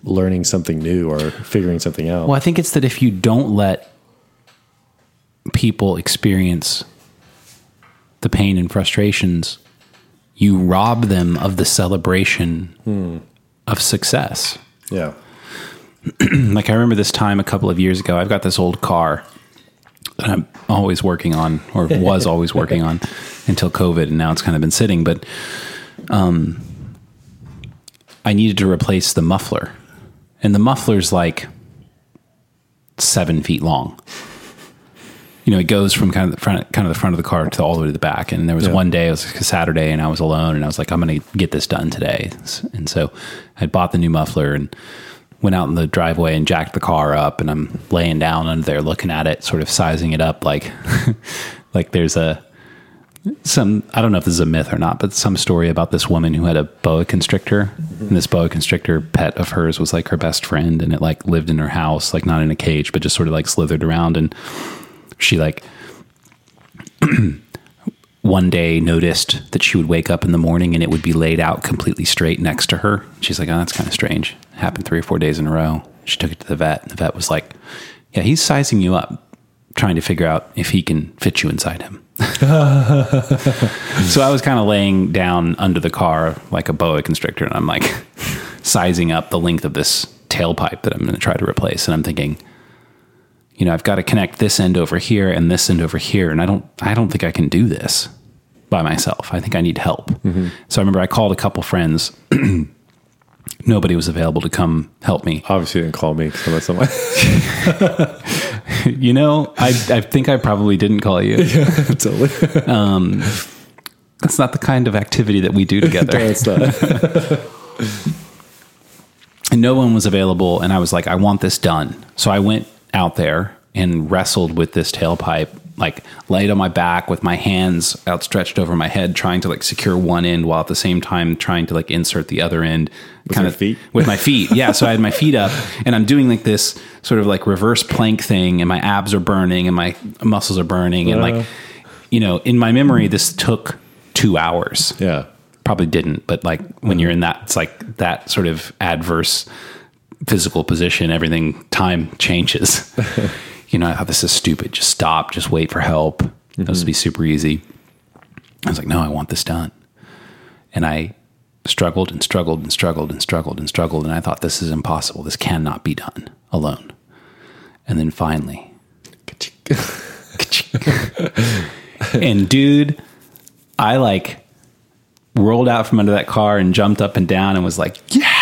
learning something new or figuring something out. Well, I think it's that if you don't let people experience the pain and frustrations, you rob them of the celebration hmm. of success. yeah like I remember this time a couple of years ago. I've got this old car that I'm always working on, or was always working on until COVID, and now it's kind of been sitting. But um, I needed to replace the muffler, and the muffler's like seven feet long. You know, it goes from kind of the front, kind of the front of the car to all the way to the back. And there was Yeah. one day, it was like a Saturday, and I was alone, and I was like, I'm going to get this done today. And so I bought the new muffler and went out in the driveway and jacked the car up, and I'm laying down under there looking at it, sort of sizing it up, like like there's a some I don't know if this is a myth or not, but some story about this woman who had a boa constrictor, mm-hmm. and this boa constrictor pet of hers was like her best friend, and it like lived in her house, like not in a cage, but just sort of like slithered around, and she like one day noticed that she would wake up in the morning and it would be laid out completely straight next to her. She's like, "Oh, that's kind of strange." It happened three or four days in a row. She took it to the vet, and the vet was like, "Yeah, he's sizing you up." Trying to figure out if he can fit you inside him. So I was kind of laying down under the car like a boa constrictor, and I'm like sizing up the length of this tailpipe that I'm going to try to replace. And I'm thinking, you know, I've got to connect this end over here and this end over here, and I don't, I don't think I can do this by myself. I think I need help. Mm-hmm. So I remember I called a couple friends. Nobody was available to come help me. Obviously, you didn't call me. So that's not You know, I, I think I probably didn't call you. totally. Um, that's not the kind of activity that we do together. That's not. and no one was available and i was like i want this done so i went out there and wrestled with this tailpipe like laid on my back with my hands outstretched over my head trying to like secure one end while at the same time trying to like insert the other end your feet? with my feet yeah so i had my feet up and i'm doing like this sort of like reverse plank thing and my abs are burning and my muscles are burning and Wow. like uh. you know in my memory this took two hours Yeah. probably didn't, but like when you're in that, it's like that sort of adverse physical position, everything time changes. you know, I thought this is stupid. Just stop, just wait for help. This would be mm-hmm. super easy. I was like, no, I want this done. And I struggled and struggled and struggled and struggled and struggled. And I thought, this is impossible. This cannot be done alone. And then finally, and dude, I like rolled out from under that car and jumped up and down and was like, yeah.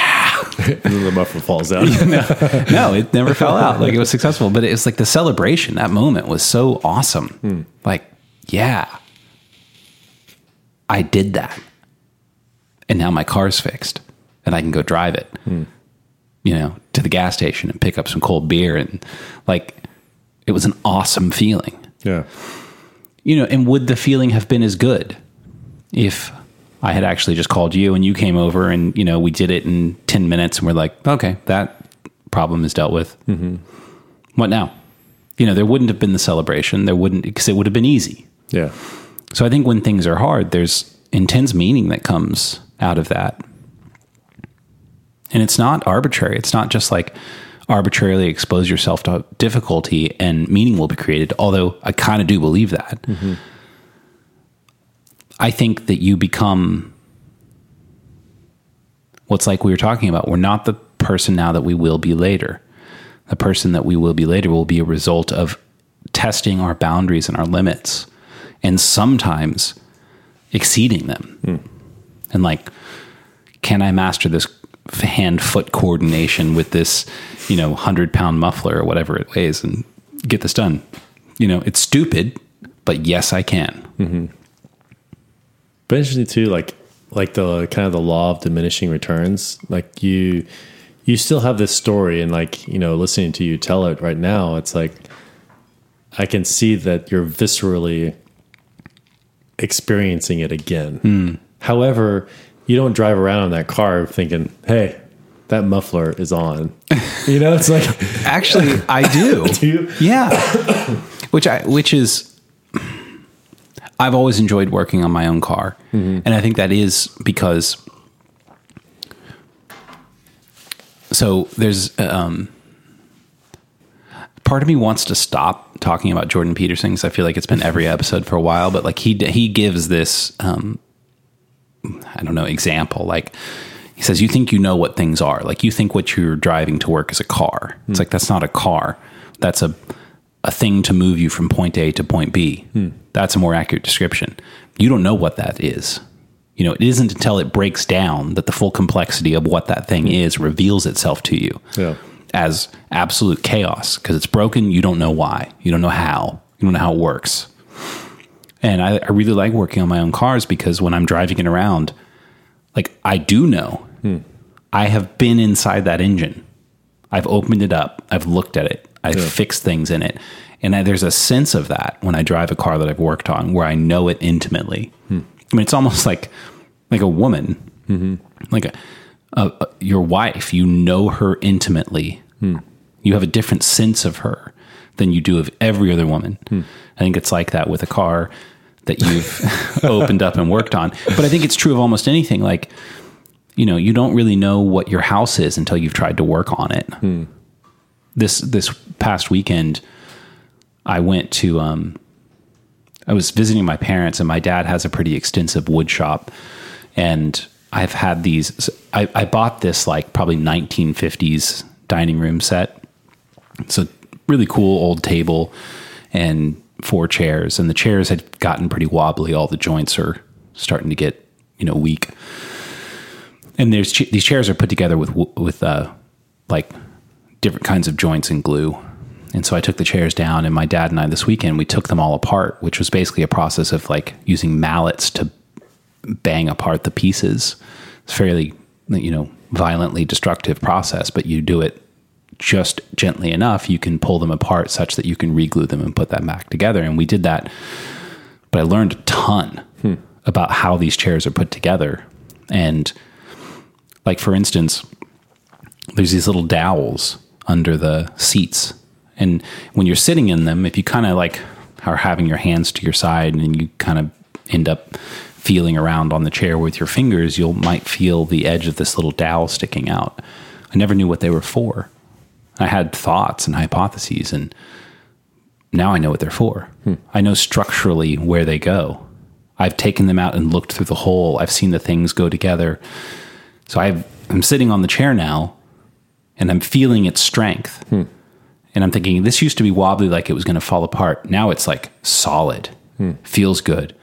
the muffler falls out. No, it never fell out. Like it was successful, but it was like the celebration. That moment was so awesome. Hmm. Like, yeah, I did that. And now my car's fixed and I can go drive it, hmm. you know, to the gas station and pick up some cold beer. And like, it was an awesome feeling. yeah. you know, and would the feeling have been as good if I had actually just called you and you came over and, you know, we did it in 10 minutes and we're like, okay, that problem is dealt with. Mm-hmm. What now? You know, there wouldn't have been the celebration. There wouldn't, because it would have been easy. Yeah. So I think when things are hard, there's intense meaning that comes out of that. And it's not arbitrary. It's not just like arbitrarily expose yourself to difficulty and meaning will be created, although I kind of do believe that. I think that you become what's like we were talking about. We're not the person now that we will be later. The person that we will be later will be a result of testing our boundaries and our limits and sometimes exceeding them. Hmm. And like, can I master this hand foot coordination with this, you know, 100 pound muffler or whatever it weighs and get this done? You know, it's stupid, but yes, I can. Mm-hmm. But interesting too, like like the kind of the law of diminishing returns. Like you you still have this story and like, you know, listening to you tell it right now, it's like I can see that you're viscerally experiencing it again. Hmm. However, you don't drive around in that car thinking, Hey, that muffler is on. You know, it's like Actually, I do. do? Yeah. which I which is I've always enjoyed working on my own car. And I think that is because so there's um part of me wants to stop talking about Jordan Peterson because I feel like it's been every episode for a while, but like he he gives this um I don't know example. Like he says you think you know what things are. Like you think what you're driving to work is a car. It's like that's not a car. That's a a thing to move you from point A to point B. Hmm. That's a more accurate description. You don't know what that is. You know, it isn't until it breaks down that the full complexity of what that thing hmm. is reveals itself to you Yeah. as absolute chaos because it's broken. You don't know why. You don't know how. You don't know how it works. And I, I really like working on my own cars because when I'm driving it around, like I do know hmm. I have been inside that engine. I've opened it up. I've looked at it. I've Yeah. fixed things in it. And I, there's a sense of that when I drive a car that I've worked on where I know it intimately. Hmm. I mean, it's almost like like a woman, mm-hmm. like a, a, a- your wife. You know her intimately. Hmm. You have a different sense of her than you do of every other woman. Hmm. I think it's like that with a car that you've opened up and worked on. But I think it's true of almost anything. Like, you know, you don't really know what your house is until you've tried to work on it. This this past weekend, I went to um, I was visiting my parents, and my dad has a pretty extensive wood shop, and I've had these. I, I bought this like probably 1950s dining room set. It's a really cool old table and four chairs, and the chairs had gotten pretty wobbly. All the joints are starting to get you know weak and there's these chairs are put together with with uh, like different kinds of joints and glue. And so I took the chairs down, and my dad and I this weekend we took them all apart, which was basically a process of like using mallets to bang apart the pieces. It's fairly you know violently destructive process, but you do it just gently enough, you can pull them apart such that you can reglue them and put them back together. And we did that, but I learned a ton hmm. about how these chairs are put together. And like for instance, there's these little dowels under the seats. And when you're sitting in them, if you kind of like are having your hands to your side and you kind of end up feeling around on the chair with your fingers, you might feel the edge of this little dowel sticking out. I never knew what they were for. I had thoughts and hypotheses, and now I know what they're for. Hmm. I know structurally where they go. I've taken them out and looked through the hole. I've seen the things go together. So I've, I'm sitting on the chair now, and I'm feeling its strength. Hmm. And I'm thinking, this used to be wobbly like it was going to fall apart. Now it's like solid, hmm. feels good.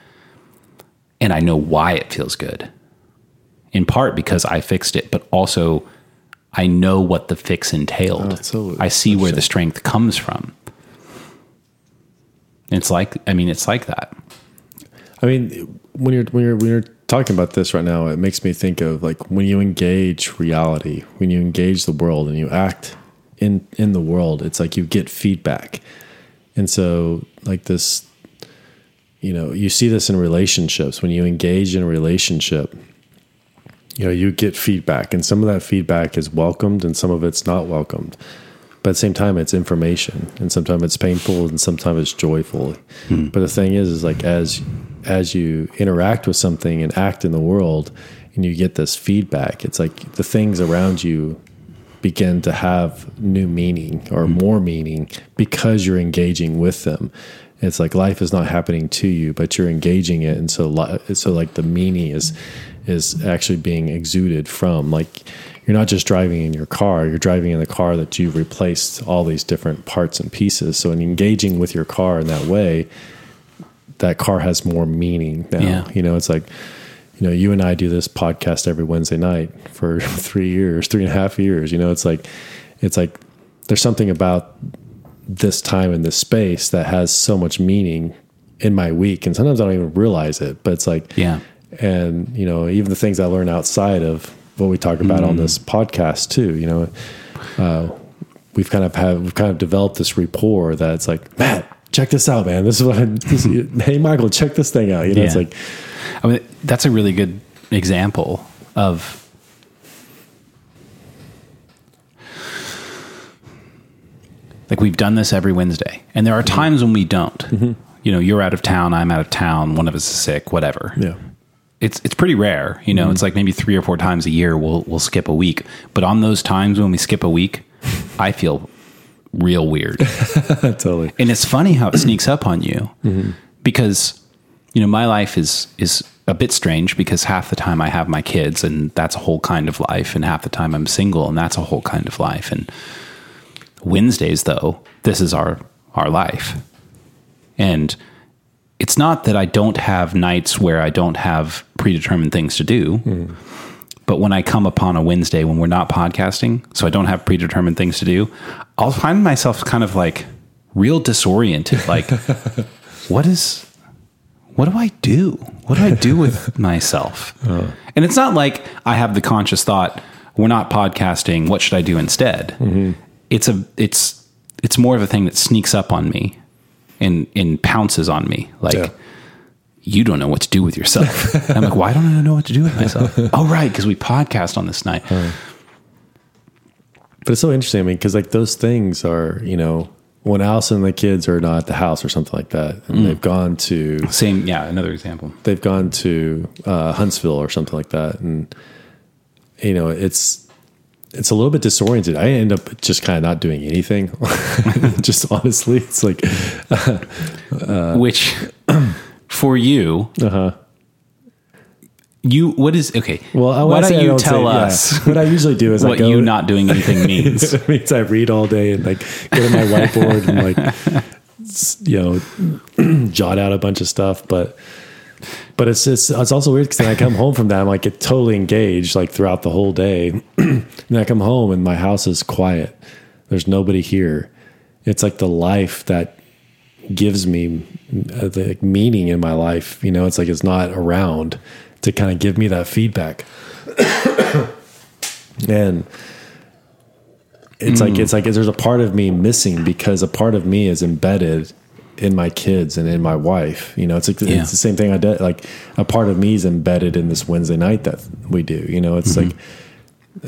And I know why it feels good. In part because I fixed it, but also I know what the fix entailed. Oh, I see where the strength comes from. It's like, I mean, it's like that. I mean, when you're when you're when you're talking about this right now, it makes me think of like when you engage reality, when you engage the world, and you act in in the world. It's like you get feedback, and so like this, you know, you see this in relationships. When you engage in a relationship, you know, you get feedback, and some of that feedback is welcomed, and some of it's not welcomed. But at the same time, it's information, and sometimes it's painful, and sometimes it's joyful. Hmm. But the thing is, is like as as you interact with something and act in the world, and you get this feedback, it's like the things around you begin to have new meaning or mm-hmm. more meaning because you're engaging with them. It's like life is not happening to you, but you're engaging it, and so so like the meaning is is actually being exuded from. Like you're not just driving in your car you're driving in the car that you've replaced all these different parts and pieces. So in engaging with your car in that way that car has more meaning now Yeah. you know it's like you know you and i do this podcast every wednesday night for three years three and a half years you know it's like it's like there's something about this time and this space that has so much meaning in my week and sometimes i don't even realize it but it's like Yeah. and you know even the things I learn outside of what we talk about on this podcast too. You know, uh, we've kind of have we've kind of developed this rapport that it's like Matt, check this out, man. This is what. I, this, hey, Michael, check this thing out. You know, it's like I mean, that's a really good example of like we've done this every Wednesday, and there are mm-hmm. times when we don't. Mm-hmm. You know, you're out of town, I'm out of town, one of us is sick, whatever. yeah, It's it's pretty rare. You know, mm-hmm. it's like maybe three or four times a year we'll we'll skip a week. But on those times when we skip a week, I feel real weird. totally. and it's funny how it sneaks up on you mm-hmm. because you know my life is is a bit strange because half the time I have my kids and that's a whole kind of life and half the time I'm single and that's a whole kind of life and Wednesdays though this is our our life. And it's not that I don't have nights where I don't have predetermined things to do. Mm. But when I come upon a Wednesday when we're not podcasting, so I don't have predetermined things to do, I'll find myself kind of like real disoriented. Like, what is, what do I do? What do I do with myself? And it's not like I have the conscious thought, we're not podcasting. What should I do instead? Mm-hmm. It's a, it's, it's more of a thing that sneaks up on me and, and pounces on me. Like, Yeah. You don't know what to do with yourself. I'm like, why don't I know what to do with myself? oh, right. Cause we podcast on this night. But it's so interesting. I mean, because like those things are, you know, when Allison and the kids are not at the house or something like that, and Mm. they've gone to Same. Yeah. Another example. they've gone to uh, Huntsville or something like that, and you know, it's it's a little bit disoriented. I end up just kind of not doing anything. just honestly, it's like, Which for you, uh-huh. you, what is, okay. well, I, why I don't you say- tell yeah. us what I usually do is I what go, you not doing anything means? it means I read all day and like go to my whiteboard and like you know jot out a bunch of stuff but but it's just it's also weird because then I come home from that I'm like get totally engaged like throughout the whole day and I come home and my house is quiet there's nobody here it's like the life that gives me uh, the like, meaning in my life you know it's like it's not around to kind of give me that feedback and it's like it's like there's a part of me missing because a part of me is embedded in my kids and in my wife. You know, it's like Yeah. it's the same thing I did. Like a part of me is embedded in this Wednesday night that we do. You know, it's like,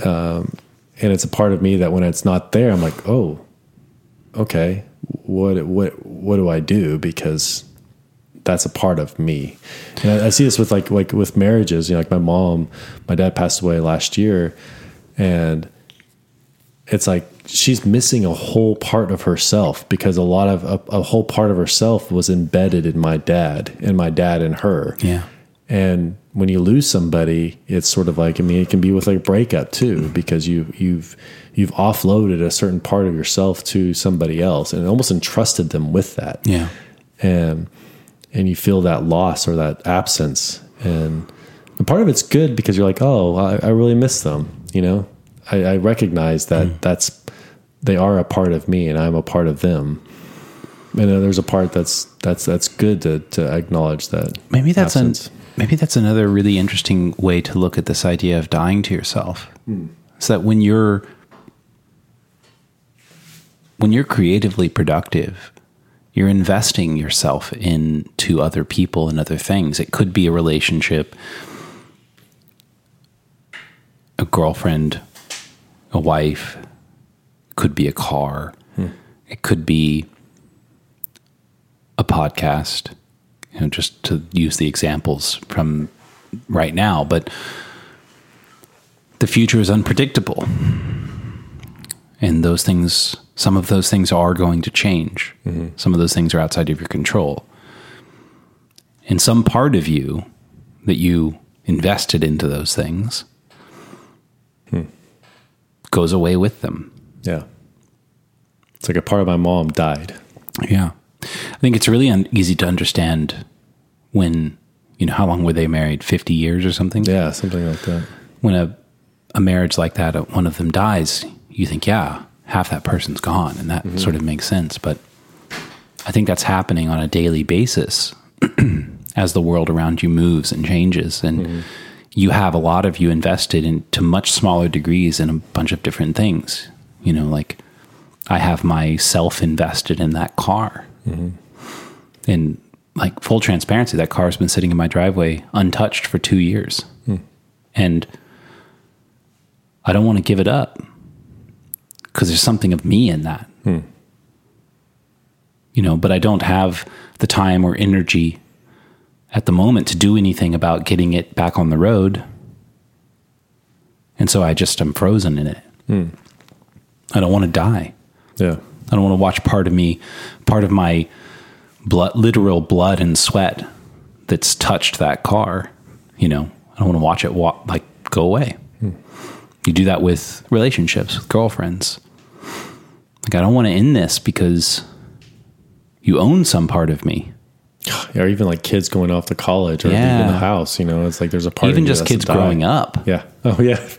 um, and it's a part of me that when it's not there, I'm like, oh, okay, what what what do I do? Because that's a part of me. And I, I see this with like like with marriages. You know, like my mom, my dad passed away last year, and it's like she's missing a whole part of herself because a lot of a, a whole part of herself was embedded in my dad and my dad and her. Yeah. And when you lose somebody, it's sort of like I mean, it can be with like a breakup too, because you you've you've offloaded a certain part of yourself to somebody else and almost entrusted them with that. Yeah. and and you feel that loss or that absence. And, and part of it's good because you're like oh I, I really miss them you know? I, I recognize that mm. that's they are a part of me and I'm a part of them. And uh, there's a part that's that's that's good to to acknowledge that Maybe that's an. Maybe that's another really interesting way to look at this idea of dying to yourself. Hmm. So that when you're when you're creatively productive, you're investing yourself into other people and other things. It could be a relationship, a girlfriend, a wife, could be a car, hmm. it could be a podcast, you know, just to use the examples from right now, but the future is unpredictable. And those things, some of those things are going to change. Mm-hmm. Some of those things are outside of your control. And some part of you that you invested into those things hmm. goes away with them. yeah it's like a part of my mom died Yeah. I think it's really un- easy to understand when, you know, how long were they married? 50 years or something? yeah something like that When a, a marriage like that, uh, one of them dies, you think, yeah, half that person's gone. And that mm-hmm. sort of makes sense. But I think that's happening on a daily basis as the world around you moves and changes. And mm-hmm. you have a lot of you invested in to much smaller degrees in a bunch of different things. You know, like I have myself invested in that car. Mm-hmm. And like full transparency, that car has been sitting in my driveway untouched for two years. Hmm. And I don't want to give it up because there's something of me in that. Hmm. You know, but I don't have the time or energy at the moment to do anything about getting it back on the road. And so I just am frozen in it. Hmm. I don't want to die. yeah I don't want to watch part of me, part of my blood, literal blood and sweat that's touched that car. You know, I don't want to watch it walk, like go away. Hmm. You do that with relationships, with girlfriends. Like, I don't want to end this because you own some part of me. or even like kids going off to college or Yeah. leaving the house. You know, it's like there's a part Even of you just kids growing up. Yeah. Oh yeah.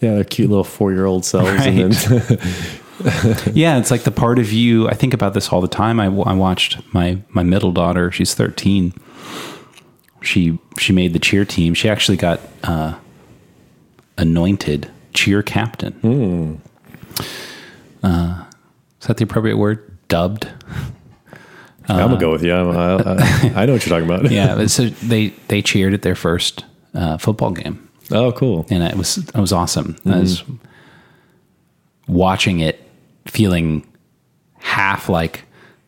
Yeah, they're cute little four year old selves, and then Yeah, it's like the part of you. I think about this all the time. I, I watched my my middle daughter. She's thirteen. She she made the cheer team. She actually got uh, anointed cheer captain. Uh, is that the appropriate word? Dubbed. I'm gonna go with you. I'm, I, I, I know what you're talking about. Yeah. so they they cheered at their first uh, football game. oh, cool. and it was it was awesome. I was watching it, feeling half like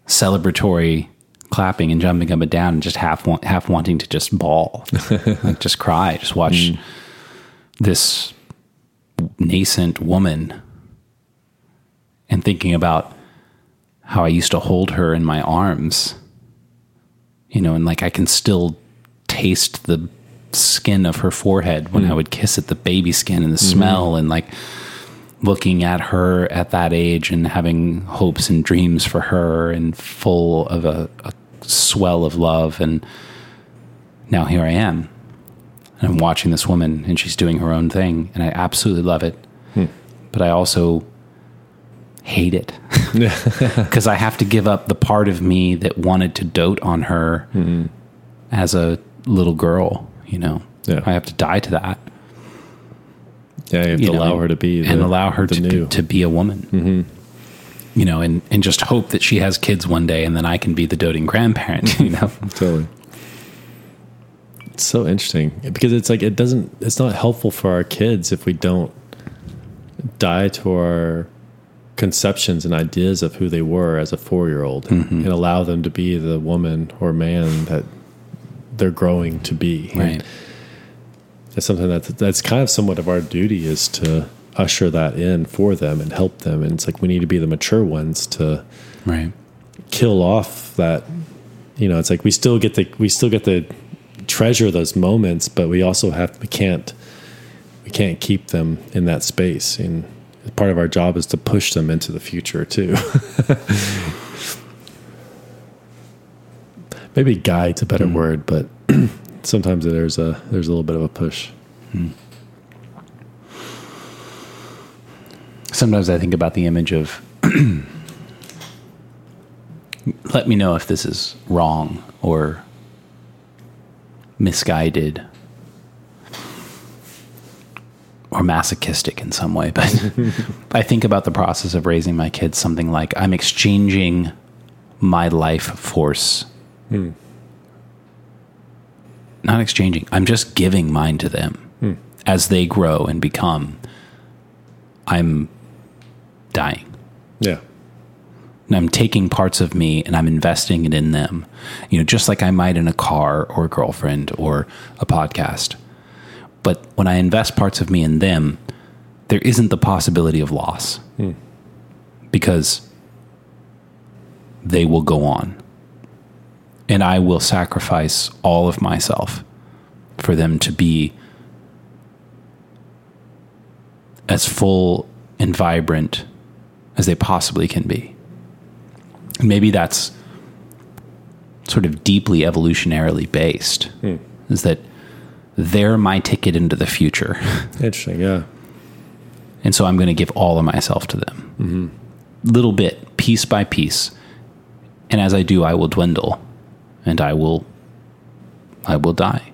celebratory clapping and jumping up and down, and just half want, half wanting to just bawl, like just cry, just watch mm. this nascent woman, and thinking about how I used to hold her in my arms, you know, and like I can still taste the skin of her forehead when I mm. would kiss it, the baby skin and the mm-hmm. smell, and like looking at her at that age and having hopes and dreams for her and full of a, a swell of love. And now here I am. And I'm watching this woman and she's doing her own thing, and I absolutely love it. Hmm. But I also hate it because I have to give up the part of me that wanted to dote on her hmm. as a little girl. You know, Yeah. I have to die to that Yeah, you have you to know, allow her to be and allow her to new. be, to be a woman. Mm-hmm. You know, and and just hope that she has kids one day, and then I can be the doting grandparent. You know, Totally. It's so interesting because it's like it doesn't. It's not helpful for our kids if we don't die to our conceptions and ideas of who they were as a four year old Mm-hmm. and allow them to be the woman or man that they're growing to be. right? It's something that that's kind of somewhat of our duty is to usher that in for them and help them. And it's like we need to be the mature ones to Right. kill off that you know it's like we still get the we still get to treasure those moments but we also have we can't we can't keep them in that space and part of our job is to push them into the future too maybe guide's a better hmm. word but sometimes there's a there's a little bit of a push Sometimes I think about the image of. let me know if this is wrong or misguided or masochistic in some way, but I think about the process of raising my kids something like I'm exchanging my life force. Hmm. Not exchanging, I'm just giving mine to them hmm. as they grow and become. I'm dying. yeah And I'm taking parts of me and I'm investing it in them. You know, just like I might in a car or a girlfriend or a podcast. But when I invest parts of me in them, there isn't the possibility of loss hmm. because they will go on. And I will sacrifice all of myself for them to be as full and vibrant as they possibly can be. And maybe that's sort of deeply evolutionarily based, hmm. is that they're my ticket into the future. interesting yeah And so I'm going to give all of myself to them, mm-hmm. little bit, piece by piece. And as I do, I will dwindle, and I will, I will die.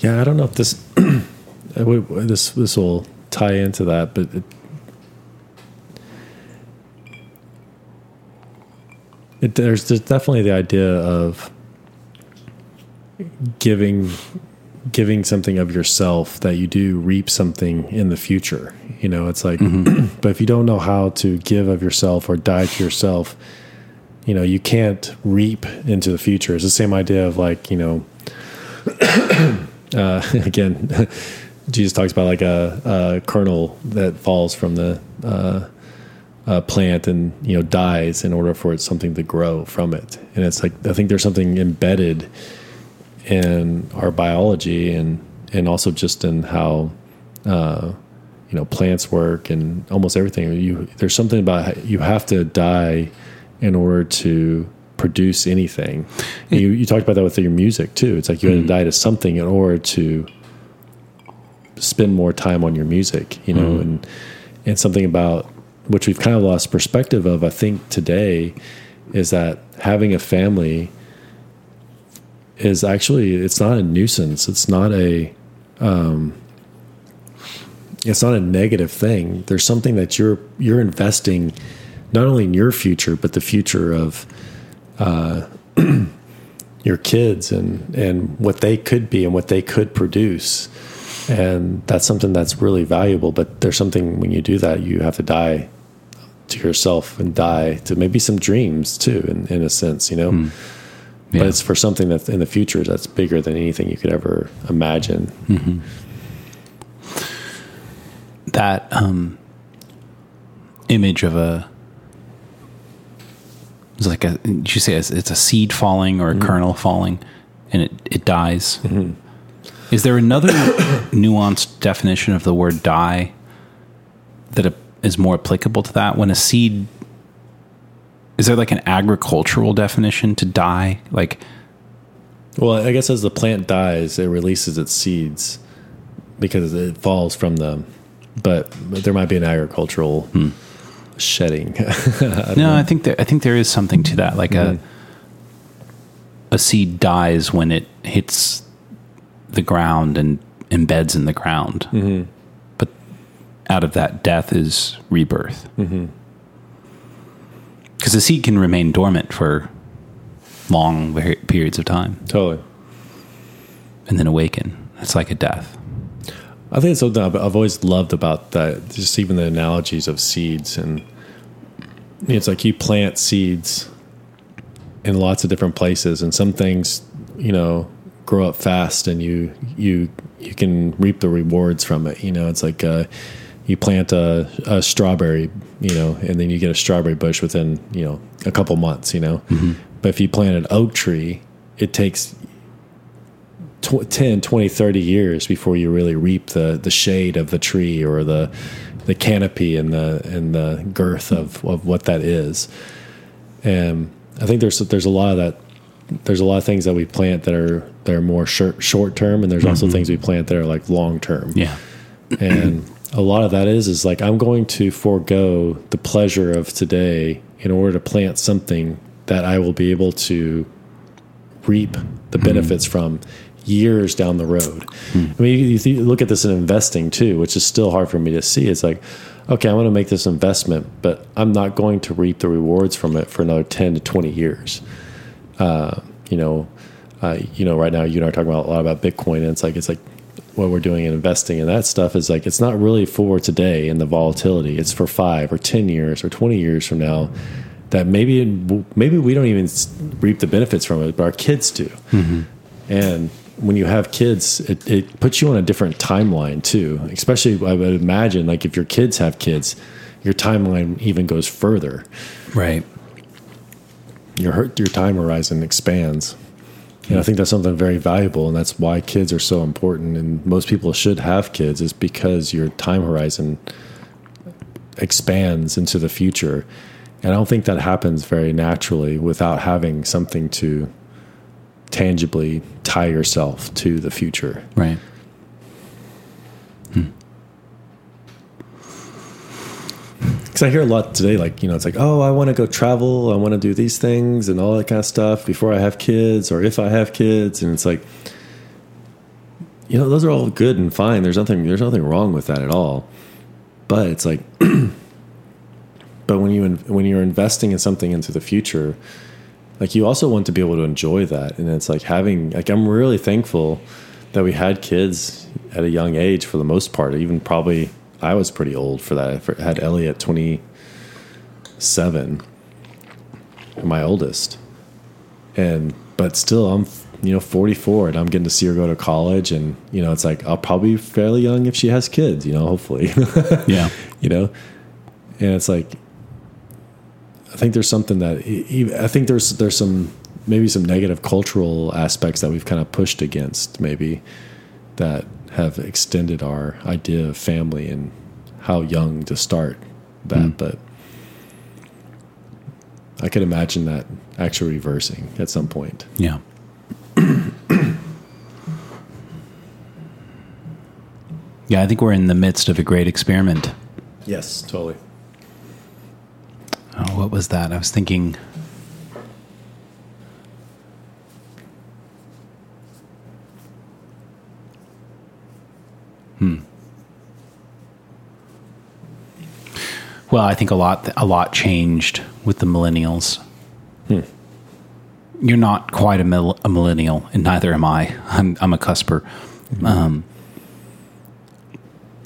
Yeah, I don't know if this this this will tie into that, but it, it, there's there's definitely the idea of giving giving something of yourself that you do reap something in the future. You know, it's like, but if you don't know how to give of yourself or die to yourself, you know, you can't reap into the future. It's the same idea of like, you know, uh, again, Jesus talks about like a, a kernel that falls from the uh, uh, plant and you know dies in order for it something to grow from it. And it's like I think there's something embedded in our biology and and also just in how uh, you know plants work and almost everything. You there's something about you have to die in order to produce anything. you you talked about that with your music too. It's like you had to die to something in order to spend more time on your music, you know, and and something about which we've kind of lost perspective of. I think today is that having a family is actually it's not a nuisance. It's not a um, it's not a negative thing. There's something that you're you're investing not only in your future but the future of uh, your kids and and what they could be and what they could produce. And that's something that's really valuable. But there's something when you do that, you have to die to yourself and die to maybe some dreams too, in, in a sense, you know. Hmm. Yeah. But it's for something that's in the future that's bigger than anything you could ever imagine. Mm-hmm. that um, image of a it's like a did you say it's, it's a seed falling or a mm-hmm. kernel falling and it, it dies? Mm-hmm. Is there another nuanced definition of the word die that is more applicable to that? When a seed is there like an agricultural definition to die like Well, I guess as the plant dies, it releases its seeds because it falls from them. But, but there might be an agricultural hmm. shedding. no i think there i think there is something to that like a hmm. a seed dies when it hits the ground and embeds in the ground. Mm-hmm. But out of that death is rebirth mm-hmm. Because the seed can remain dormant for long periods of time totally. and then awaken it's like a death I think it's something I've, I've always loved about that. Just even the analogies of seeds, and it's like you plant seeds in lots of different places, and some things, you know, grow up fast, and you you you can reap the rewards from it. You know, it's like uh, you plant a, a strawberry, you know, and then you get a strawberry bush within you know a couple months. You know, mm-hmm. but if you plant an oak tree, it takes tw- 10 20 30 years before you really reap the the shade of the tree or the the canopy and the and the girth of of what that is. And i think there's there's a lot of that there's a lot of things that we plant that are that are more short short term and there's also mm-hmm. things we plant that are like long term. Yeah. And a lot of that is is like i'm going to forego the pleasure of today in order to plant something that i will be able to reap the benefits from years down the road. I mean you, you look at this in investing too which is still hard for me to see. It's like okay i want to make this investment but i'm not going to reap the rewards from it for another 10 to 20 years. Uh, you know uh, you know right now you and i are talking about a lot about bitcoin and it's like it's like what we're doing and investing and that stuff is like it's not really for today and the volatility. It's for five or ten years or 20 years from now that maybe maybe we don't even reap the benefits from it but our kids do. Mm-hmm. And when you have kids it, it puts you on a different timeline too especially i would imagine like if your kids have kids your timeline even goes further. Right. Your hurt- your time horizon expands. And I think that's something very valuable, and that's why kids are so important. And most people should have kids, is because your time horizon expands into the future. And I don't think that happens very naturally without having something to tangibly tie yourself to the future. right Because I hear a lot today, like, you know, it's like, oh, I want to go travel. I want to do these things and all that kind of stuff before I have kids or if I have kids. And it's like, you know, those are all good and fine. There's nothing, there's nothing wrong with that at all. But it's like, but when you, when you're investing in something into the future, like you also want to be able to enjoy that. And it's like having, like, I'm really thankful that we had kids at a young age for the most part, even probably I was pretty old for that. I had Ellie at 27, my oldest. And, but still, I'm, you know, 44 and I'm getting to see her go to college. And, you know, it's like, I'll probably be fairly young if she has kids, you know, hopefully, yeah you know? And it's like, I think there's something that, I think there's, there's some, maybe some negative cultural aspects that we've kind of pushed against, maybe that have extended our idea of family and how young to start that, hmm. but I could imagine that actually reversing at some point. Yeah. yeah, I think we're in the midst of a great experiment. Yes, totally. Oh, what was that? I was thinking. Hmm. Well, I think a lot a lot changed with the millennials. You're not quite a, mil- a millennial, and neither am I. I'm I'm a cusper. Um,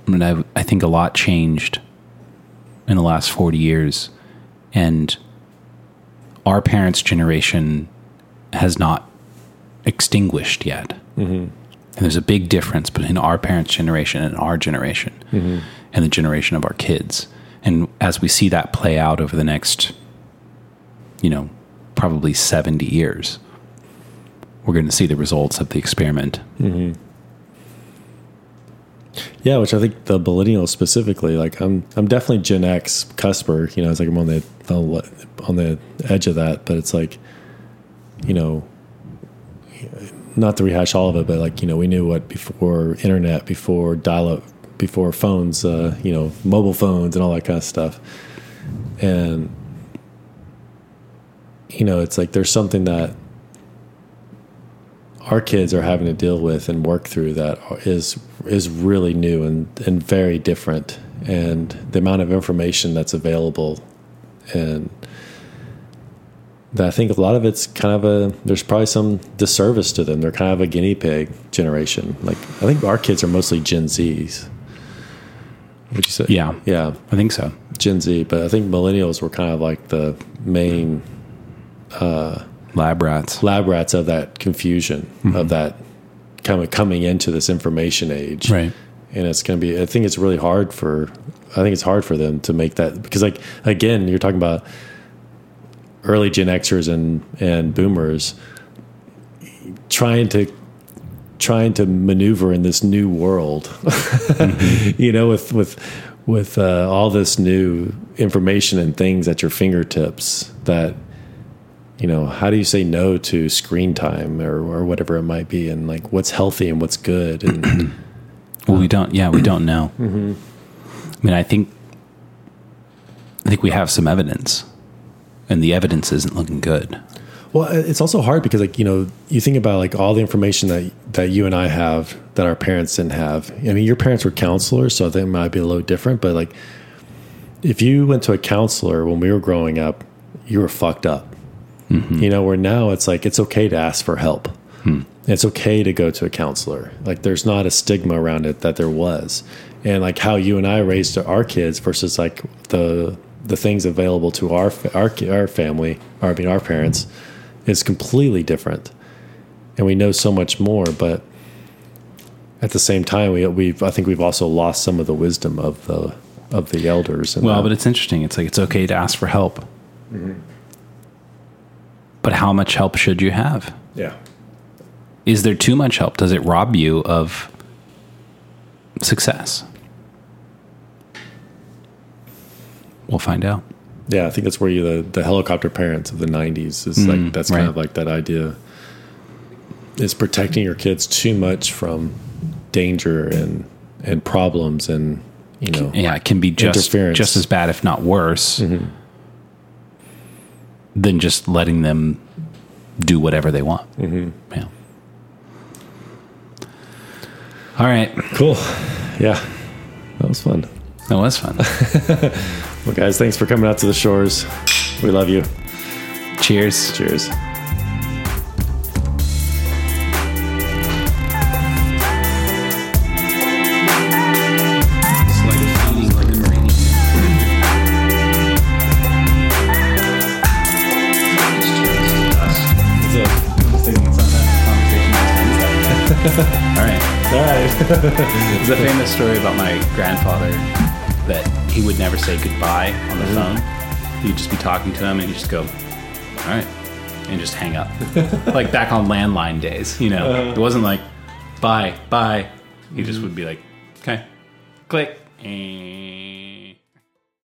I mean, I, I think a lot changed in the last 40 years and our parents' generation has not extinguished yet. And there's a big difference between our parents' generation and our generation mm-hmm. and the generation of our kids. And as we see that play out over the next, you know, probably 70 years, we're going to see the results of the experiment. Mm-hmm. Yeah, which I think the millennials specifically, like I'm, I'm definitely Gen X cusper. You know, it's like I'm on the on the edge of that, but it's like, you know, not to rehash all of it, but like you know, we knew what before internet, before dial-up, before phones, uh, you know, mobile phones and all that kind of stuff, and you know, it's like there's something that our kids are having to deal with and work through that is is really new and, and very different. And the amount of information that's available and that I think a lot of it's kind of a there's probably some disservice to them. They're kind of a guinea pig generation. Like I think our kids are mostly Gen Zs. Would you say? Yeah. Yeah. I think so. Gen Z, but I think millennials were kind of like the main uh, Lab rats. lab rats of that confusion of that kind of coming into this information age Right. and it's going to be i think it's really hard for i think it's hard for them to make that because like again you're talking about early gen xers and and boomers trying to trying to maneuver in this new world you know with with with uh, all this new information and things at your fingertips that you know how do you say no to screen time or, or whatever it might be and like what's healthy and what's good and Well, we don't. Yeah, we don't know. I mean, I think I think we have some evidence, and the evidence isn't looking good. Well, uh, it's also hard because, like, you know, you think about like all the information that that you and I have that our parents didn't have. I mean, your parents were counselors, so they might be a little different. But like, if you went to a counselor when we were growing up, you were fucked up. Mm-hmm. You know, where now it's like it's okay to ask for help. Hmm. It's okay to go to a counselor. Like, there's not a stigma around it that there was, and like how you and I raised our kids versus like the the things available to our our our family, or I mean our parents, is completely different, and we know so much more. But at the same time, we we've I think we've also lost some of the wisdom of the of the elders. Well, that. but it's interesting. It's like it's okay to ask for help, mm-hmm. but how much help should you have? yeah, Is there too much help? Does it rob you of success? We'll find out. yeah, I think that's where you the the helicopter parents of the '90s is like that's kind of like that idea. Is protecting your kids too much from danger and and problems and you know Yeah, it can be just just as bad, if not worse, than just letting them do whatever they want. Mm-hmm. Yeah. All right, cool. Yeah, that was fun. that was fun. Well, guys, thanks for coming out to the shores. We love you. Cheers. Cheers. It's like feeling like a marine. All right. All right. There's a famous story about my grandfather that he would never say goodbye on the phone. He'd just be talking to him and he'd just go, all right, and just hang up. like back on landline days, you know? It wasn't like, bye, bye. He just would be like, okay, click, Eh.